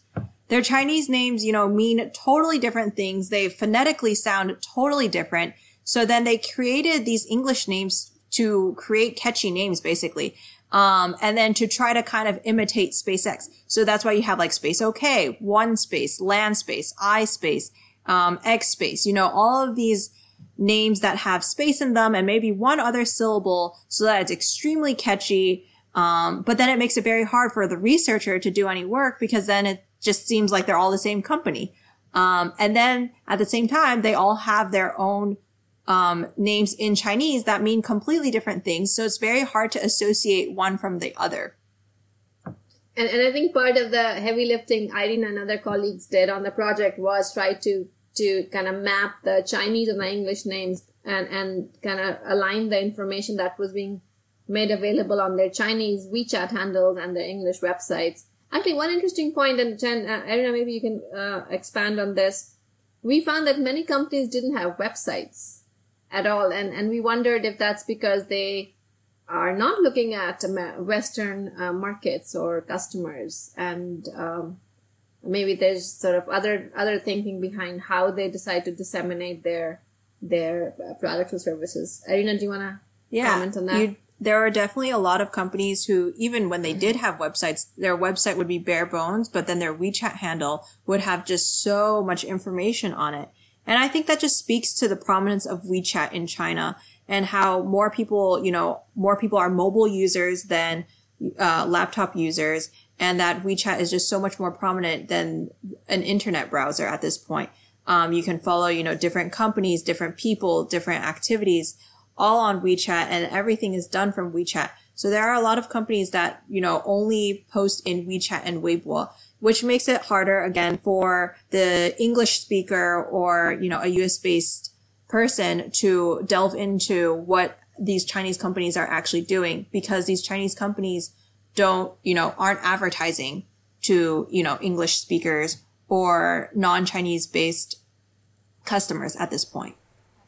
Their Chinese names, you know, mean totally different things. They phonetically sound totally different. So then they created these English names to create catchy names, basically. Um, and then to try to kind of imitate SpaceX. So that's why you have like Space OK, One Space, Land Space, I Space um, X space, you know, all of these names that have space in them and maybe one other syllable so that it's extremely catchy. Um, but then it makes it very hard for the researcher to do any work because then it just seems like they're all the same company. Um, and then at the same time, they all have their own um, names in Chinese that mean completely different things. So it's very hard to associate one from the other. And, and I think part of the heavy lifting Irina and other colleagues did on the project was try to, to kind of map the Chinese and the English names and, and kind of align the information that was being made available on their Chinese WeChat handles and their English websites. Actually, one interesting point, and Jen, uh, Irina, maybe you can uh, expand on this. We found that many companies didn't have websites at all, and, and we wondered if that's because they are not looking at Western uh, markets or customers, and um, maybe there's sort of other other thinking behind how they decide to disseminate their their uh, products or services. Irina, do you want to yeah, comment on that? there are definitely a lot of companies who, even when they did have websites, their website would be bare bones, but then their WeChat handle would have just so much information on it. And I think that just speaks to the prominence of WeChat in China and how more people, you know, more people are mobile users than uh, laptop users, and that WeChat is just so much more prominent than an internet browser at this point. Um, you can follow, you know, different companies, different people, different activities, all on WeChat, and everything is done from WeChat. So there are a lot of companies that, you know, only post in WeChat and Weibo, which makes it harder again for the English speaker or, you know, a US based person to delve into what these Chinese companies are actually doing because these Chinese companies don't, you know, aren't advertising to, you know, English speakers or non-Chinese based customers at this point.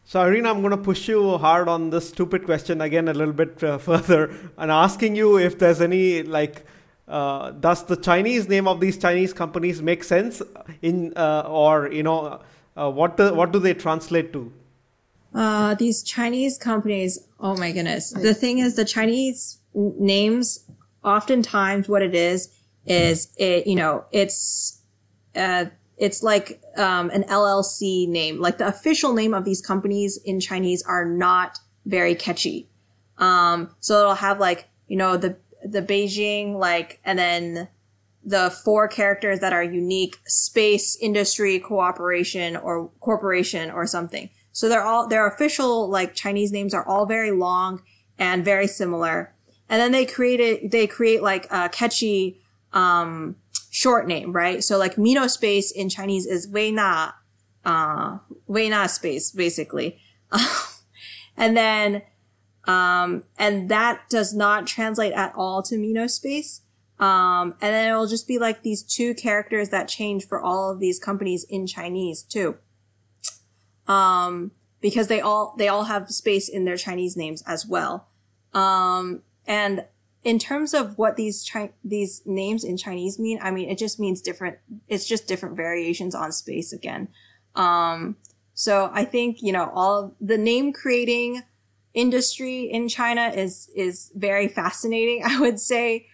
So, Irina, I'm going to push you hard on this stupid question again a little bit uh, *laughs* further and asking you if there's any, like, uh, does the Chinese name of these Chinese companies make sense in, uh, or, you know, uh, what, do, what do they translate to? Uh, these Chinese companies, oh my goodness. The thing is, the Chinese names, oftentimes what it is, is it, you know, it's, uh, it's like um, an LLC name. Like the official name of these companies in Chinese are not very catchy. Um, so it'll have like, you know, the, the Beijing, like, and then the four characters that are unique space industry cooperation or corporation or something. So they're all, their official like Chinese names are all very long and very similar. And then they created, they create like a catchy, um, short name, right? So like Mino space in Chinese is Weina, uh, Weina space, basically. *laughs* and then, um, and that does not translate at all to Minospace. Um, and then it'll just be like these two characters that change for all of these companies in Chinese too. Um, because they all, they all have space in their Chinese names as well. Um, and in terms of what these Chi- these names in Chinese mean, I mean, it just means different, it's just different variations on space again. Um, so I think, you know, all the name creating industry in China is, is very fascinating, *laughs* I would say.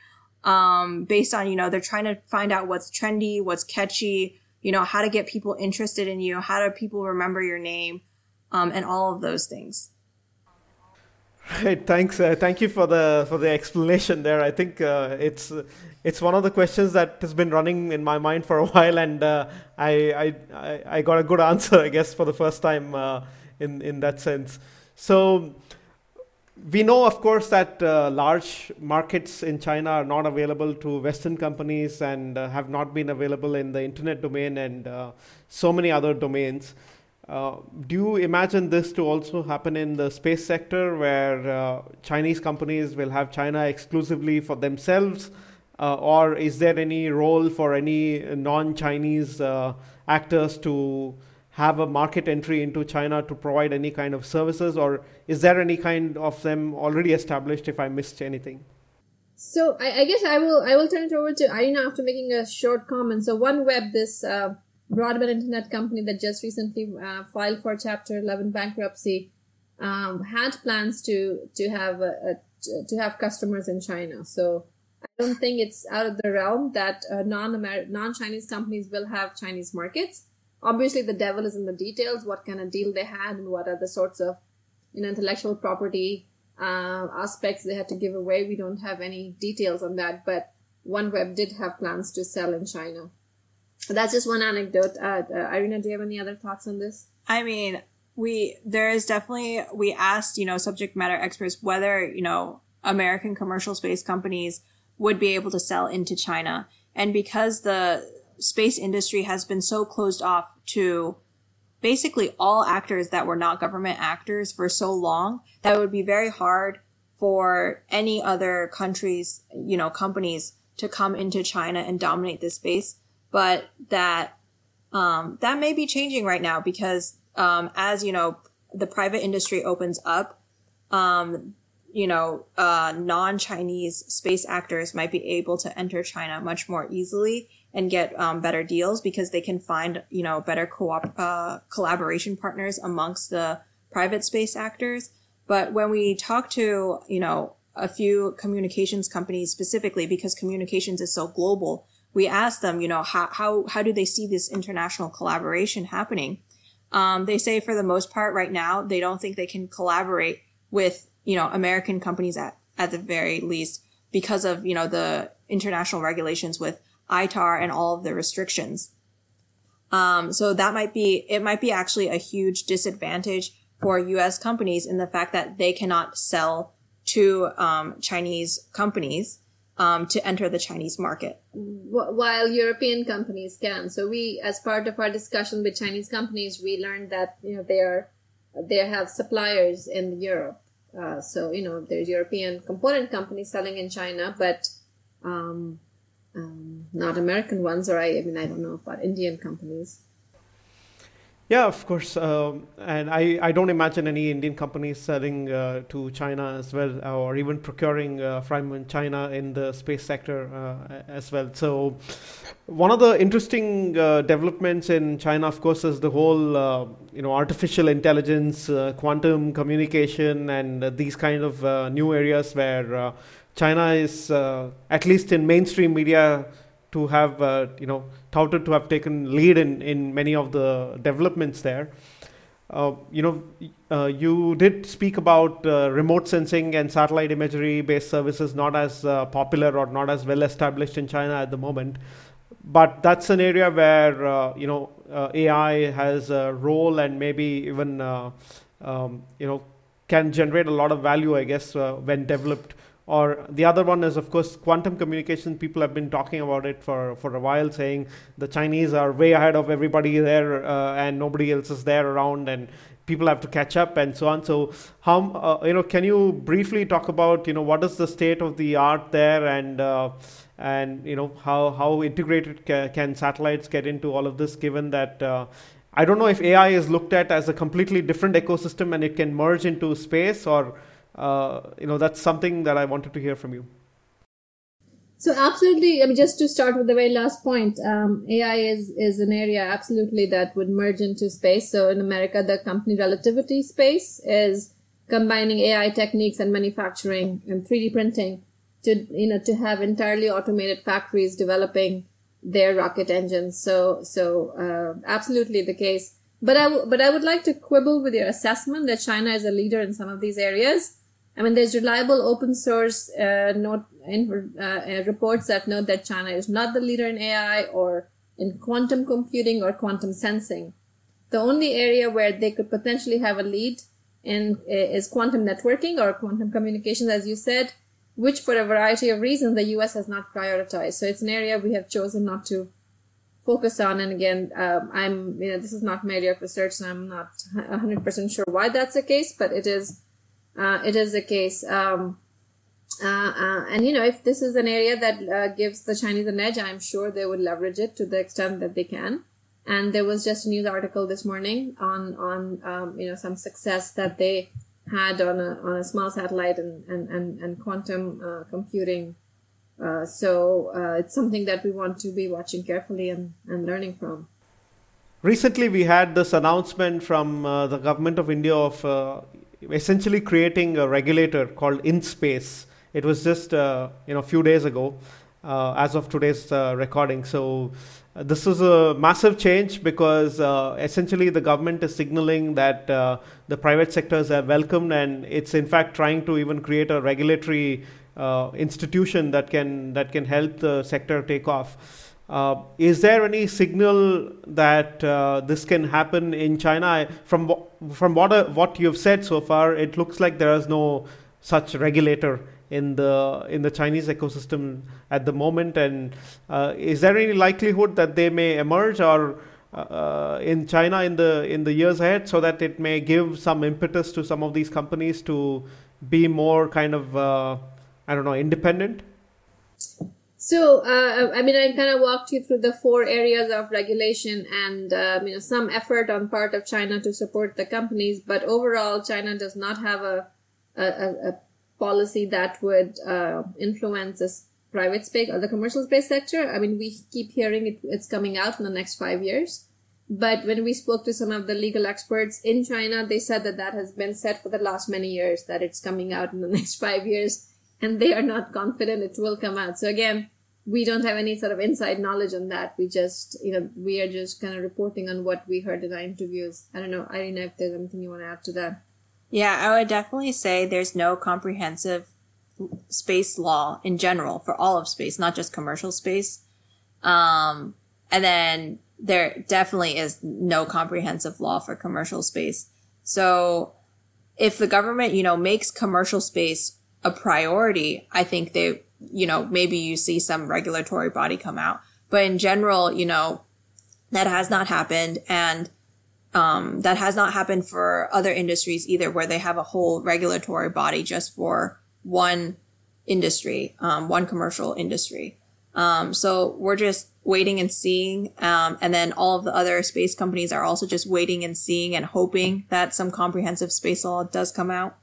Um, based on, you know, they're trying to find out what's trendy, what's catchy, you know, how to get people interested in you, how do people remember your name, um, and all of those things. Right, thanks. Uh, thank you for the for the explanation there. I think uh, it's it's one of the questions that has been running in my mind for a *laughs* while, and uh, I, I I got a good answer, I guess, for the first time uh, in in that sense. So we know, of course, that uh, large markets in China are not available to Western companies and uh, have not been available in the internet domain and so many other domains. Uh, do you imagine this to also happen in the space sector where uh, Chinese companies will have China exclusively for themselves? Uh, or is there any role for any non Chinese uh, actors to have a market entry into China to provide any kind of services? Or is there any kind of them already established if I missed anything? So I, I guess I will I will turn it over to Irina after making a short comment. So OneWeb, this uh, broadband internet company that just recently uh, filed for Chapter 11 bankruptcy um, had plans to to have a, a, to have customers in China. So I don't think it's out of the realm that uh, non non Chinese companies will have Chinese markets. Obviously, the devil is in the details. What kind of deal they had, and what are the sorts of you know intellectual property uh, aspects they had to give away. We don't have any details on that, but OneWeb did have plans to sell in China that's just one anecdote. Uh, uh, Irina, do you have any other thoughts on this? I mean, we there is definitely we asked you know subject matter experts whether you know American commercial space companies would be able to sell into China. And because the space industry has been so closed off to basically all actors that were not government actors for so long that it would be very hard for any other countries, you know, companies to come into China and dominate this space. But that, um, that may be changing right now because, um, as, you know, the private industry opens up, um, you know, uh, non-Chinese space actors might be able to enter China much more easily and get um, better deals because they can find, you know, better co-op uh, collaboration partners amongst the private space actors. But when we talk to, you know, a few communications companies specifically because communications is so global, we ask them, you know, how, how, how do they see this international collaboration happening? Um, they say for the most part right now, they don't think they can collaborate with you know, American companies at, at the very least because of, you know, the international regulations with ITAR and all of the restrictions. Um, so that might be, it might be actually a huge disadvantage for US companies in the fact that they cannot sell to, um, Chinese companies, um, to enter the Chinese market. While European companies can. So we, as part of our discussion with Chinese companies, we learned that, you know, they are, they have suppliers in Europe uh, so you know there's European component companies selling in China, but um, um, not American ones, or I, I mean I don't know about Indian companies. Yeah, of course. Um, and I, I don't imagine any Indian companies selling uh, to China as well, or even procuring uh, from China in the space sector uh, as well. So, one of the interesting uh, developments in China, of course, is the whole uh, you know artificial intelligence, uh, quantum communication, and these kind of new areas where China is, at least in mainstream media, to have you know touted to have taken lead in, in many of the developments there. Uh, you know, uh, you did speak about uh, remote sensing and satellite imagery based services not as uh, popular or not as well established in China at the moment. But that's an area where, uh, you know, uh, AI has a role and maybe even, um, you know, can generate a lot of value, I guess, when developed or the other one is, of course, quantum communication. People have been talking about it for, for a while, saying the Chinese are way ahead of everybody there uh, and nobody else is there around and people have to catch up and so on. So, how, uh, you know, can you briefly talk about, you know, what is the state of the art there and, uh, and you know, how, how integrated ca- can satellites get into all of this given that uh, I don't know if AI is looked at as a completely different ecosystem and it can merge into space or uh, you know that's something that I wanted to hear from you. So absolutely, I mean, just to start with the very last point, um, AI is is an area absolutely that would merge into space. So in America, the company Relativity Space is combining AI techniques and manufacturing and 3D printing to you know to have entirely automated factories developing their rocket engines. So so uh, absolutely the case. But I w- but I would like to quibble with your assessment that China is a leader in some of these areas. I mean, there's reliable open source uh, note in, uh, uh, reports that note that China is not the leader in AI or in quantum computing or quantum sensing. The only area where they could potentially have a lead in uh, is quantum networking or quantum communications, as you said, which for a variety of reasons the U.S. has not prioritized. So it's an area we have chosen not to focus on. And again, um, I'm you know this is not my area of research, so I'm not 100 percent sure why that's the case, but it is uh, it is the case. Um, uh, uh, and you know, if this is an area that uh, gives the Chinese an edge, I'm sure they would leverage it to the extent that they can. And there was just a news article this morning on on um, you know some success that they had on a on a small satellite and and and, and quantum uh, computing. Uh, so it's something that we want to be watching carefully and, and learning from. Recently, we had this announcement from the government of India of essentially creating a regulator called IN-SPACe. It was just uh, you know a few days ago, uh, as of today's uh, recording. So uh, this is a massive change because uh, essentially the government is signaling that the private sectors are welcomed, and it's in fact trying to even create a regulatory institution that can that can help the sector take off. Uh, is there any signal that uh, this can happen in China? From from what uh, what you've said so far, it looks like there is no such regulator in the in the Chinese ecosystem at the moment? And uh, is there any likelihood that they may emerge or uh, in China in the in the years ahead, so that it may give some impetus to some of these companies to be more kind of uh, I don't know independent? So, uh, I mean, I kind of walked you through the four areas of regulation and, um, you know, some effort on part of China to support the companies. But overall, China does not have a, a, a policy that would uh, influence the private space or the commercial space sector. I mean, we keep hearing it, it's coming out in the next five years. But when we spoke to some of the legal experts in China, they said that that has been set for the last many years, that it's coming out in the *laughs* next five years, and they are not confident it will come out. So again, we don't have any sort of inside knowledge on that. We just, you know, we are just kind of reporting on what we heard in our interviews. I don't know, Irina, if there's anything you want to add to that. Yeah, I would definitely say there's no comprehensive space law in general for all of space, not just commercial space. Um, and then there definitely is no comprehensive law for commercial space. So if the government, you know, makes commercial space a priority, I think they you know, maybe you see some regulatory body come out. But in general, you know, that has not happened. And, um, that has not happened for other industries either, where they have a whole regulatory body just for one industry, um, one commercial industry. Um, so we're just waiting and seeing. Um, and then all of the other space companies are also just waiting and seeing and hoping that some comprehensive space law does come out.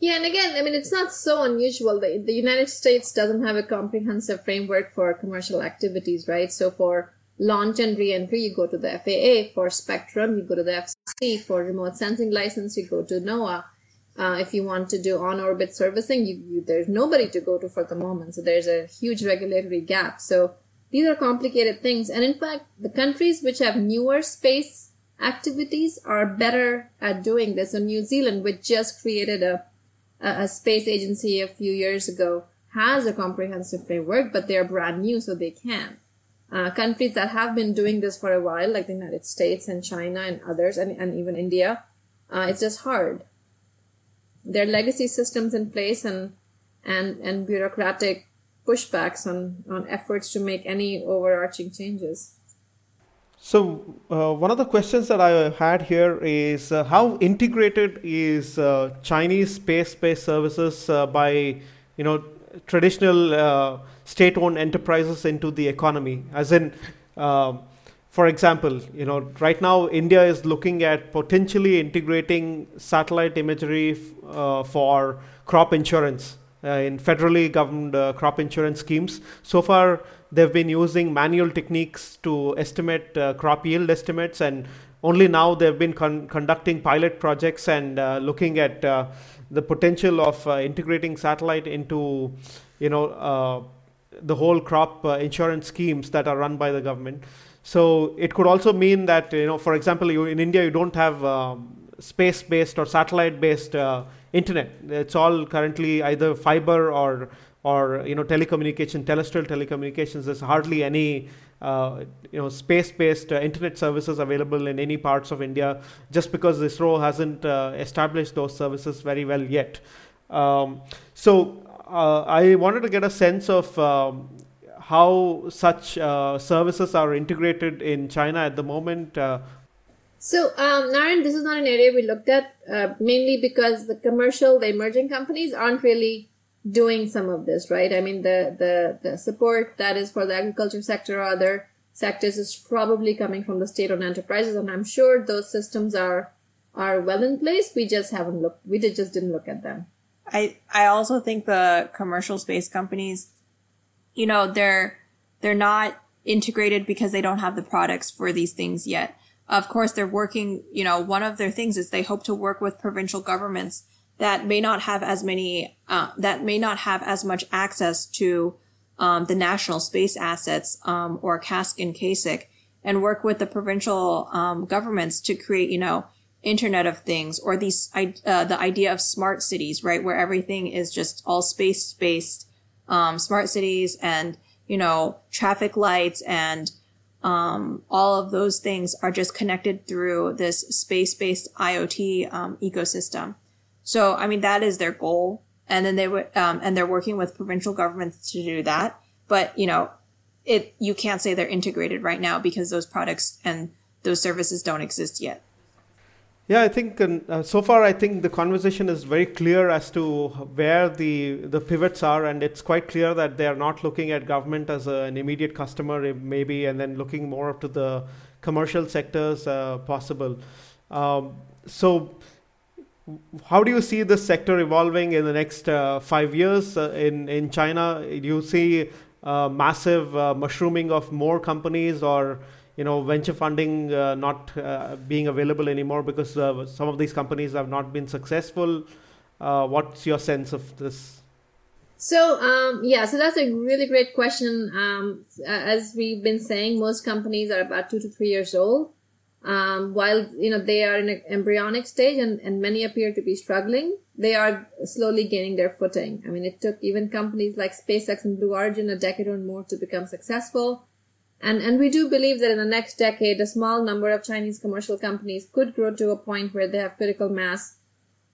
Yeah, and again, I mean, it's not so unusual. The, the United States doesn't have a comprehensive framework for commercial activities, right? So for launch and reentry, you go to the FAA. For spectrum, you go to the FCC. For remote sensing license, you go to NOAA. Uh, if you want to do on-orbit servicing, you, you, there's nobody to go to for the moment. So there's a huge regulatory gap. So these are complicated things. And in fact, the countries which have newer space activities are better at doing this. So New Zealand, which just created a a, space agency a few years ago has a comprehensive framework, but they're brand new, so they can. Uh, countries that have been doing this for a while, like the United States and China and others, and, and even India, uh, it's just hard. There are legacy systems in place and and and bureaucratic pushbacks on on efforts to make any overarching changes. So, uh, one of the questions that I had here is uh, how integrated is uh, Chinese space-based services uh, by, you know, traditional uh, state-owned enterprises into the economy? As in, um, for example, you know, right now India is looking at potentially integrating satellite imagery f- uh, for crop insurance in federally governed crop insurance schemes. So far they've been using manual techniques to estimate uh, crop yield estimates and only now they've been con- conducting pilot projects and uh, looking at uh, the potential of uh, integrating satellite into you know uh, the whole crop uh, insurance schemes that are run by the government. So it could also mean that you know for example you, in india you don't have um, space based or satellite based internet. It's all currently either fiber or or you know telecommunication terrestrial telecommunications there's hardly any uh, you know space-based uh, internet services available in any parts of India just because ISRO hasn't uh, established those services very well yet. Um, so uh, I wanted to get a sense of um, how such uh, services are integrated in China at the moment. Uh. so, um, Narayan, this is not an area we looked at mainly because the commercial, the emerging companies aren't really doing some of this, right? I mean, the, the, the support that is for the agriculture sector or other sectors is probably coming from the state-owned enterprises. And I'm sure those systems are, are well in place. We just haven't looked, we did, just didn't look at them. I, I also think the commercial space companies, you know, they're, they're not integrated because they don't have the products for these things yet. Of course, they're working, you know, one of their things is they hope to work with provincial governments that may not have as many, uh, that may not have as much access to um, the national space assets um, or CASC and CASIC and work with the provincial um, governments to create, you know, Internet of Things or these uh, the idea of smart cities, right, where everything is just all space based, um, smart cities and you know traffic lights and um, all of those things are just connected through this space based IoT um, ecosystem. So, I mean, that is their goal. and then they would, um, and they're working with provincial governments to do that. But you know, it you can't say they're integrated right now because those products and those services don't exist yet. Yeah, I think uh, so far I think the conversation is very clear as to where the the pivots are, and it's quite clear that they are not looking at government as a, an immediate customer, maybe, and then looking more to the commercial sectors uh, possible. Um, so, how do you see this sector evolving in the next uh, five years? Uh, in in China? Do you see massive uh, mushrooming of more companies or you know venture funding uh, not uh, being available anymore because uh, some of these companies have not been successful? Uh, what's your sense of this? So um, yeah so that's a really great question. Um, as we've been saying most companies are about two to three years old um, while you know they are in an embryonic stage and, and many appear to be struggling they are slowly gaining their footing i mean it took even companies like spacex and blue origin a decade or more to become successful and, and we do believe that in the next decade, a small number of Chinese commercial companies could grow to a point where they have critical mass,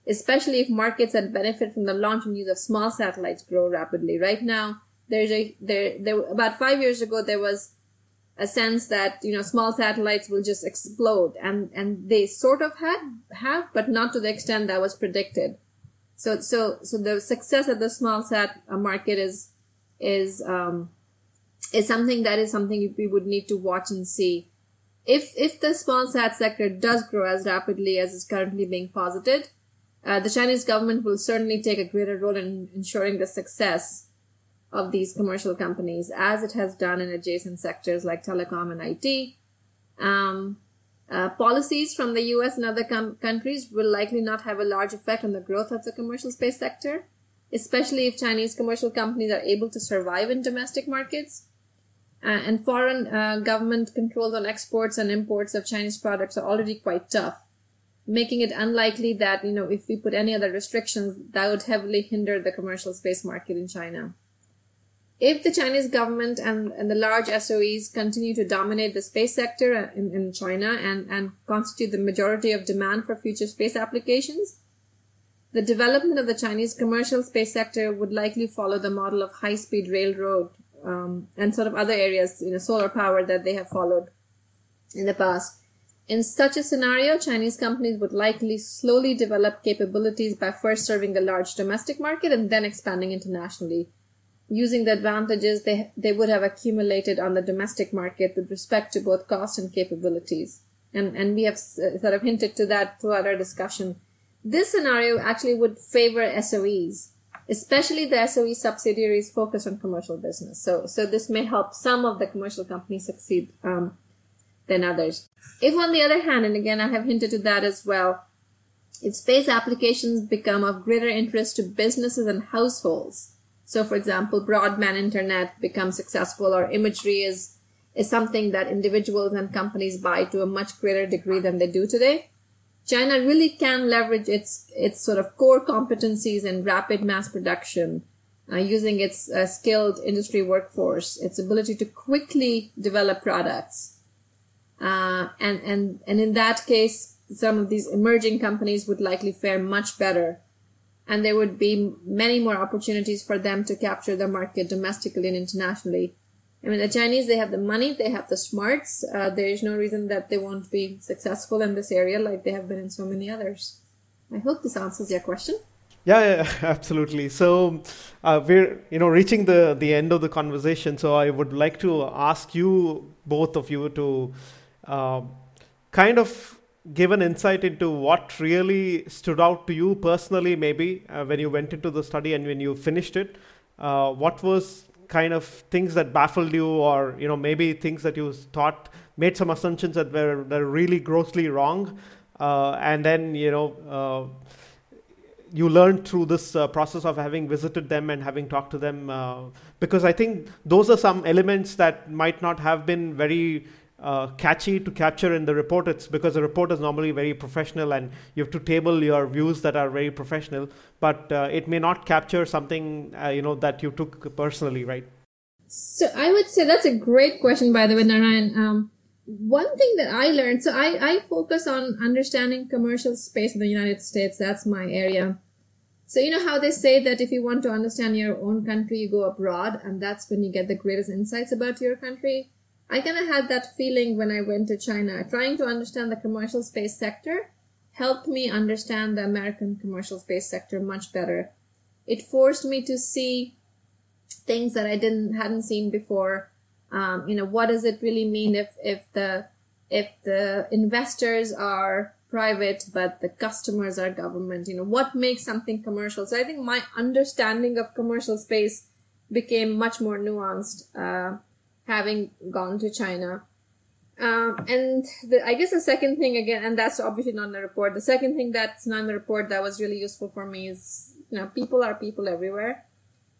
especially if markets that benefit from the launch and use of small satellites grow rapidly. Right now, there's a, there, there, about five years ago, there was a sense that, you know, small satellites will just explode and, and they sort of had, have, but not to the extent that was predicted. So, so, so the success of the small sat market is, is, um, is something that is something we would need to watch and see. If if the small sat sector does grow as rapidly as is currently being posited, uh, the Chinese government will certainly take a greater role in ensuring the success of these commercial companies, as it has done in adjacent sectors like telecom and IT. Um, uh, policies from the US and other com- countries will likely not have a large effect on the growth of the commercial space sector, especially if Chinese commercial companies are able to survive in domestic markets uh, and foreign uh, government controls on exports and imports of Chinese products are already quite tough, making it unlikely that, you know, if we put any other restrictions, that would heavily hinder the commercial space market in China. If the Chinese government and, and the large SOEs continue to dominate the space sector in, in China and, and constitute the majority of demand for future space applications, the development of the Chinese commercial space sector would likely follow the model of high-speed railroad um, and sort of other areas, you know, solar power that they have followed in the past. In such a scenario, Chinese companies would likely slowly develop capabilities by first serving the large domestic market and then expanding internationally, using the advantages they, they would have accumulated on the domestic market with respect to both cost and capabilities. And, and we have sort of hinted to that throughout our discussion. This scenario actually would favor SOEs especially the SOE subsidiaries focused on commercial business. So, so this may help some of the commercial companies succeed um, than others. If, on the other hand, and again I have hinted to that as well, if space applications become of greater interest to businesses and households, so for example, broadband internet becomes successful, or imagery is is something that individuals and companies buy to a much greater degree than they do today. China really can leverage its its sort of core competencies in rapid mass production, uh, using its uh, skilled industry workforce, its ability to quickly develop products, uh, and and and in that case, some of these emerging companies would likely fare much better, and there would be many more opportunities for them to capture the market domestically and internationally I mean, the Chinese, they have the money, they have the smarts. Uh, there is no reason that they won't be successful in this area like they have been in so many others. I hope this answers your question. Yeah, yeah *laughs* absolutely. So uh, we're you know reaching the the end of the conversation. So I would like to ask you both of you to uh, kind of give an insight into what really stood out to you personally, maybe uh, when you went into the study and when you finished it. Uh, what was kind of things that baffled you or you know maybe things that you thought made some assumptions that were, were really grossly wrong uh, and then you know uh, you learned through this uh, process of having visited them and having talked to them uh, because i think those are some elements that might not have been very uh, catchy to capture in the report. It's because the report is normally very professional and you have to table your views that are very professional, but uh, it may not capture something uh, you know that you took personally, right? So I would say that's a great question, by the way, Narayan. Um, one thing that I learned, so I, I focus on understanding commercial space in the United States. That's my area. So you know how they say that if you want to understand your own country, you go abroad, and that's when you get the greatest insights about your country. I kind of had that feeling when I went to China. Trying to understand the commercial space sector helped me understand the American commercial space sector much better. It forced me to see things that I didn't hadn't seen before. Um, you know, what does it really mean if if the if the investors are private but the customers are government? You know, what makes something commercial? So I think my understanding of commercial space became much more nuanced. Uh, having gone to China. Um, and the, I guess the second thing again, and that's obviously not in the report. The second thing that's not in the report that was really useful for me is, you know, people are people everywhere.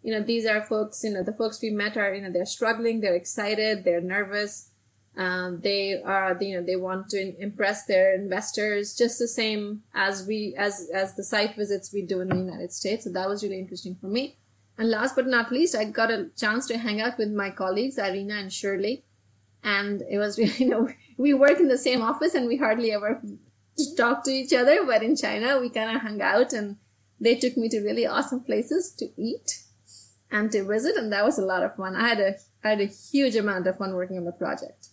You know, these are folks, you know, the folks we met are, you know, they're struggling, they're excited, they're nervous. Um, they are, you know, they want to impress their investors just the same as we, as, as the site visits we do in the United States. So that was really interesting for me. And last but not least, I got a chance to hang out with my colleagues, Irina and Shirley. And it was *laughs* really, you know, we work in the same office and we hardly ever talk to each other. But in China, we kind of hung out and they took me to really awesome places to eat and to visit. And that was a lot of fun. I had a, I had a huge amount of fun working on the project.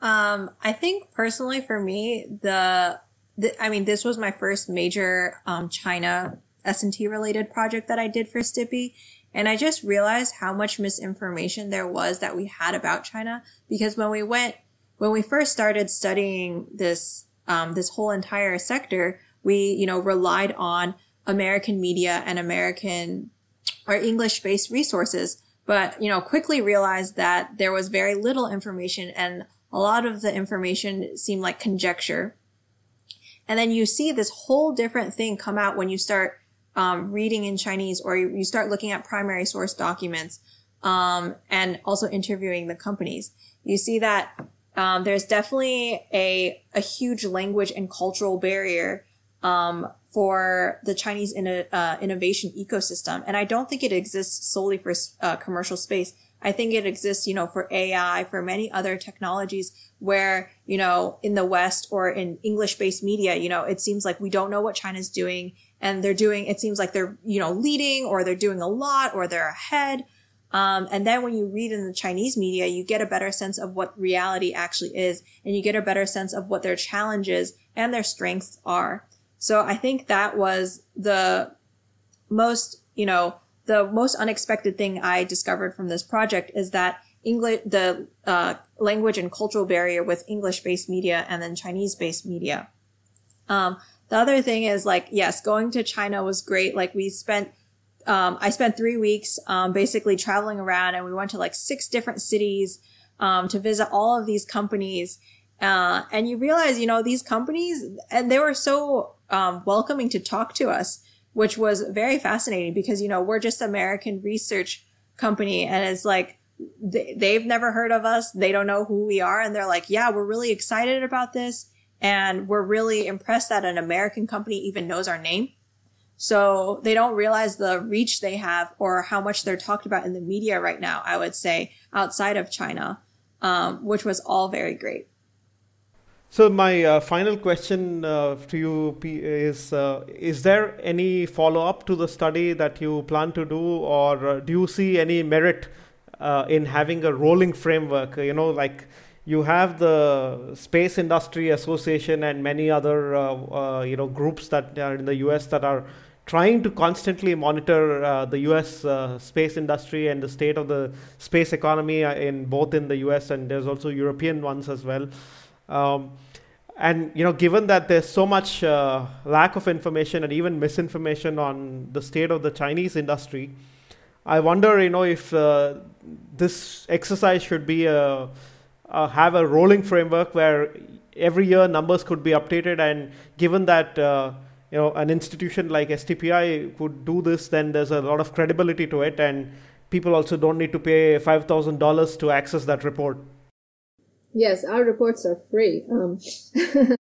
Um, I think personally for me, the, the I mean, this was my first major, um, China S&T related project that I did for STPI. And I just realized how much misinformation there was that we had about China because when we went, when we first started studying this, um, this whole entire sector, we, you know, relied on American media and American or English based resources, but, you know, quickly realized that there was very little information and a lot of the information seemed like conjecture. And then you see this whole different thing come out when you start um, reading in Chinese or you, you, start looking at primary source documents um, and also interviewing the companies, you see that um, there's definitely a, a huge language and cultural barrier um, for the Chinese in uh, innovation ecosystem. And I don't think it exists solely for uh, commercial space. I think it exists, you know, for AI, for many other technologies where, you know, in the West or in English based media, you know, it seems like we don't know what China's doing and they're doing, it seems like they're, you know, leading or they're doing a lot or they're ahead. Um, and then when you read in the Chinese media, you get a better sense of what reality actually is and you get a better sense of what their challenges and their strengths are. So I think that was the most, you know, the most unexpected thing I discovered from this project is that English, the uh, language and cultural barrier with English based media and then Chinese based media. Um, the other thing is like, yes, going to China was great. Like we spent, um, I spent three weeks, um, basically traveling around and we went to like six different cities, um, to visit all of these companies. Uh, and you realize, you know, these companies, and they were so, um, welcoming to talk to us, which was very fascinating because, you know, we're just American research company and it's like, they've never heard of us. They don't know who we are. And they're like, yeah, we're really excited about this and we're really impressed that an American company even knows our name. So they don't realize the reach they have or how much they're talked about in the media right now, I would say, outside of China, um, which was all very great. So my uh, final question uh, to you is: uh, Is there any follow-up to the study that you plan to do, or uh, do you see any merit uh, in having a rolling framework? You know, like you have the Space Industry Association and many other uh, uh, you know groups that are in the US that are trying to constantly monitor uh, the US uh, space industry and the state of the space economy uh, in both in the US and there's also European ones as well. Um, and you know, given that there's so much uh, lack of information and even misinformation on the state of the Chinese industry, I wonder, you know, if this exercise should be a uh, have a rolling framework where every year numbers could be updated and given that uh, you know an institution like STPI could do this then there's a lot of credibility to it and people also don't need to pay $5000 to access that report yes our reports are free um, *laughs*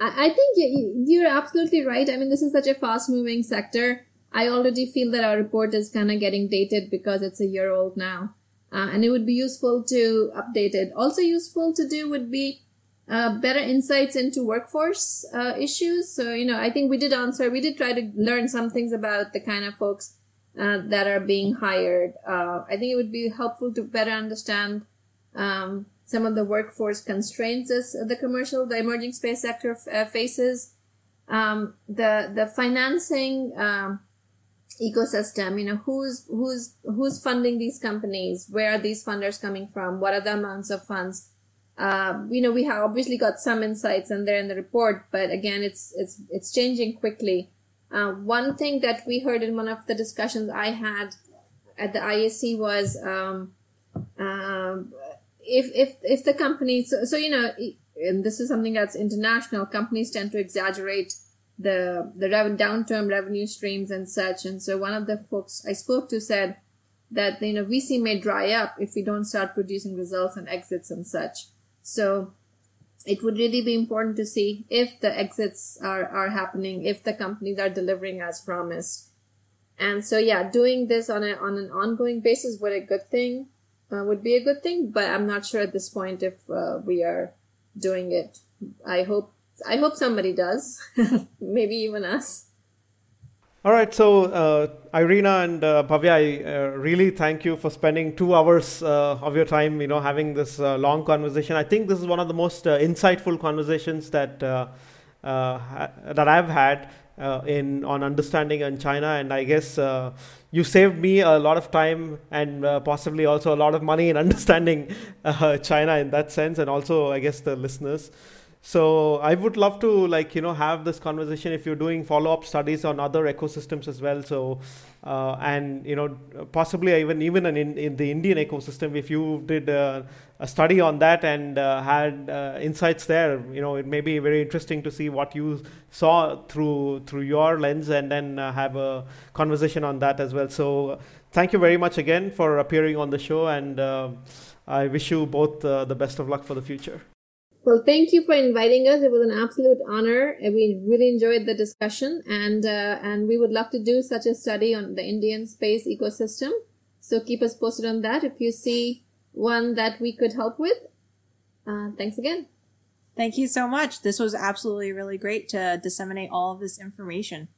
I think you're absolutely right. I mean, this is such a fast moving sector. I already feel that our report is kind of getting dated because it's a year old now uh, and it would be useful to update it. Also useful to do would be uh, better insights into workforce uh, issues. So, you know, I think we did answer, we did try to learn some things about the kind of folks uh, that are being hired. Uh, I think it would be helpful to better understand um, some of the workforce constraints as the commercial, the emerging space sector uh, faces. Um, the the financing um, ecosystem. You know, who's who's who's funding these companies? Where are these funders coming from? What are the amounts of funds? Uh, you know, we have obviously got some insights and they're in the report, but again, it's it's it's changing quickly. Uh, one thing that we heard in one of the discussions I had at the IAC was um, um, if if if the companies so, so you know and this is something that's international companies tend to exaggerate the the downturn revenue streams and such. And so one of the folks i spoke to said that you know vc may dry up if we don't start producing results and exits and such. So it would really be important to see if the exits are are happening if the companies are delivering as promised. And so yeah doing this on a on an ongoing basis would a good thing uh, would be a good thing, but I'm not sure at this point if uh, we are doing it. I hope I hope somebody does, *laughs* maybe even us. All right, so uh, Irina and uh, Bhavya, I uh, really thank you for spending two hours uh, of your time, you know, having this uh, long conversation. I think this is one of the most uh, insightful conversations that ha- that I've had in on understanding in China, and I guess you saved me a lot of time and uh, possibly also a lot of money in *laughs* understanding uh, China in that sense, and also I guess the listeners. So I would love to like you know have this conversation if you're doing follow up studies on other ecosystems as well. So uh, and you know possibly even even in, in the Indian ecosystem, if you did uh, a study on that and uh, had uh, insights there, you know it may be very interesting to see what you saw through through your lens, and then uh, have a conversation on that as well. So thank you very much again for appearing on the show, and uh, I wish you both the best of luck for the future. Well, thank you for inviting us. It was an absolute honor. We really enjoyed the discussion, and uh, and we would love to do such a study on the Indian space ecosystem. So keep us posted on that if you see one that we could help with. Uh, thanks again. Thank you so much. This was absolutely really great to disseminate all of this information.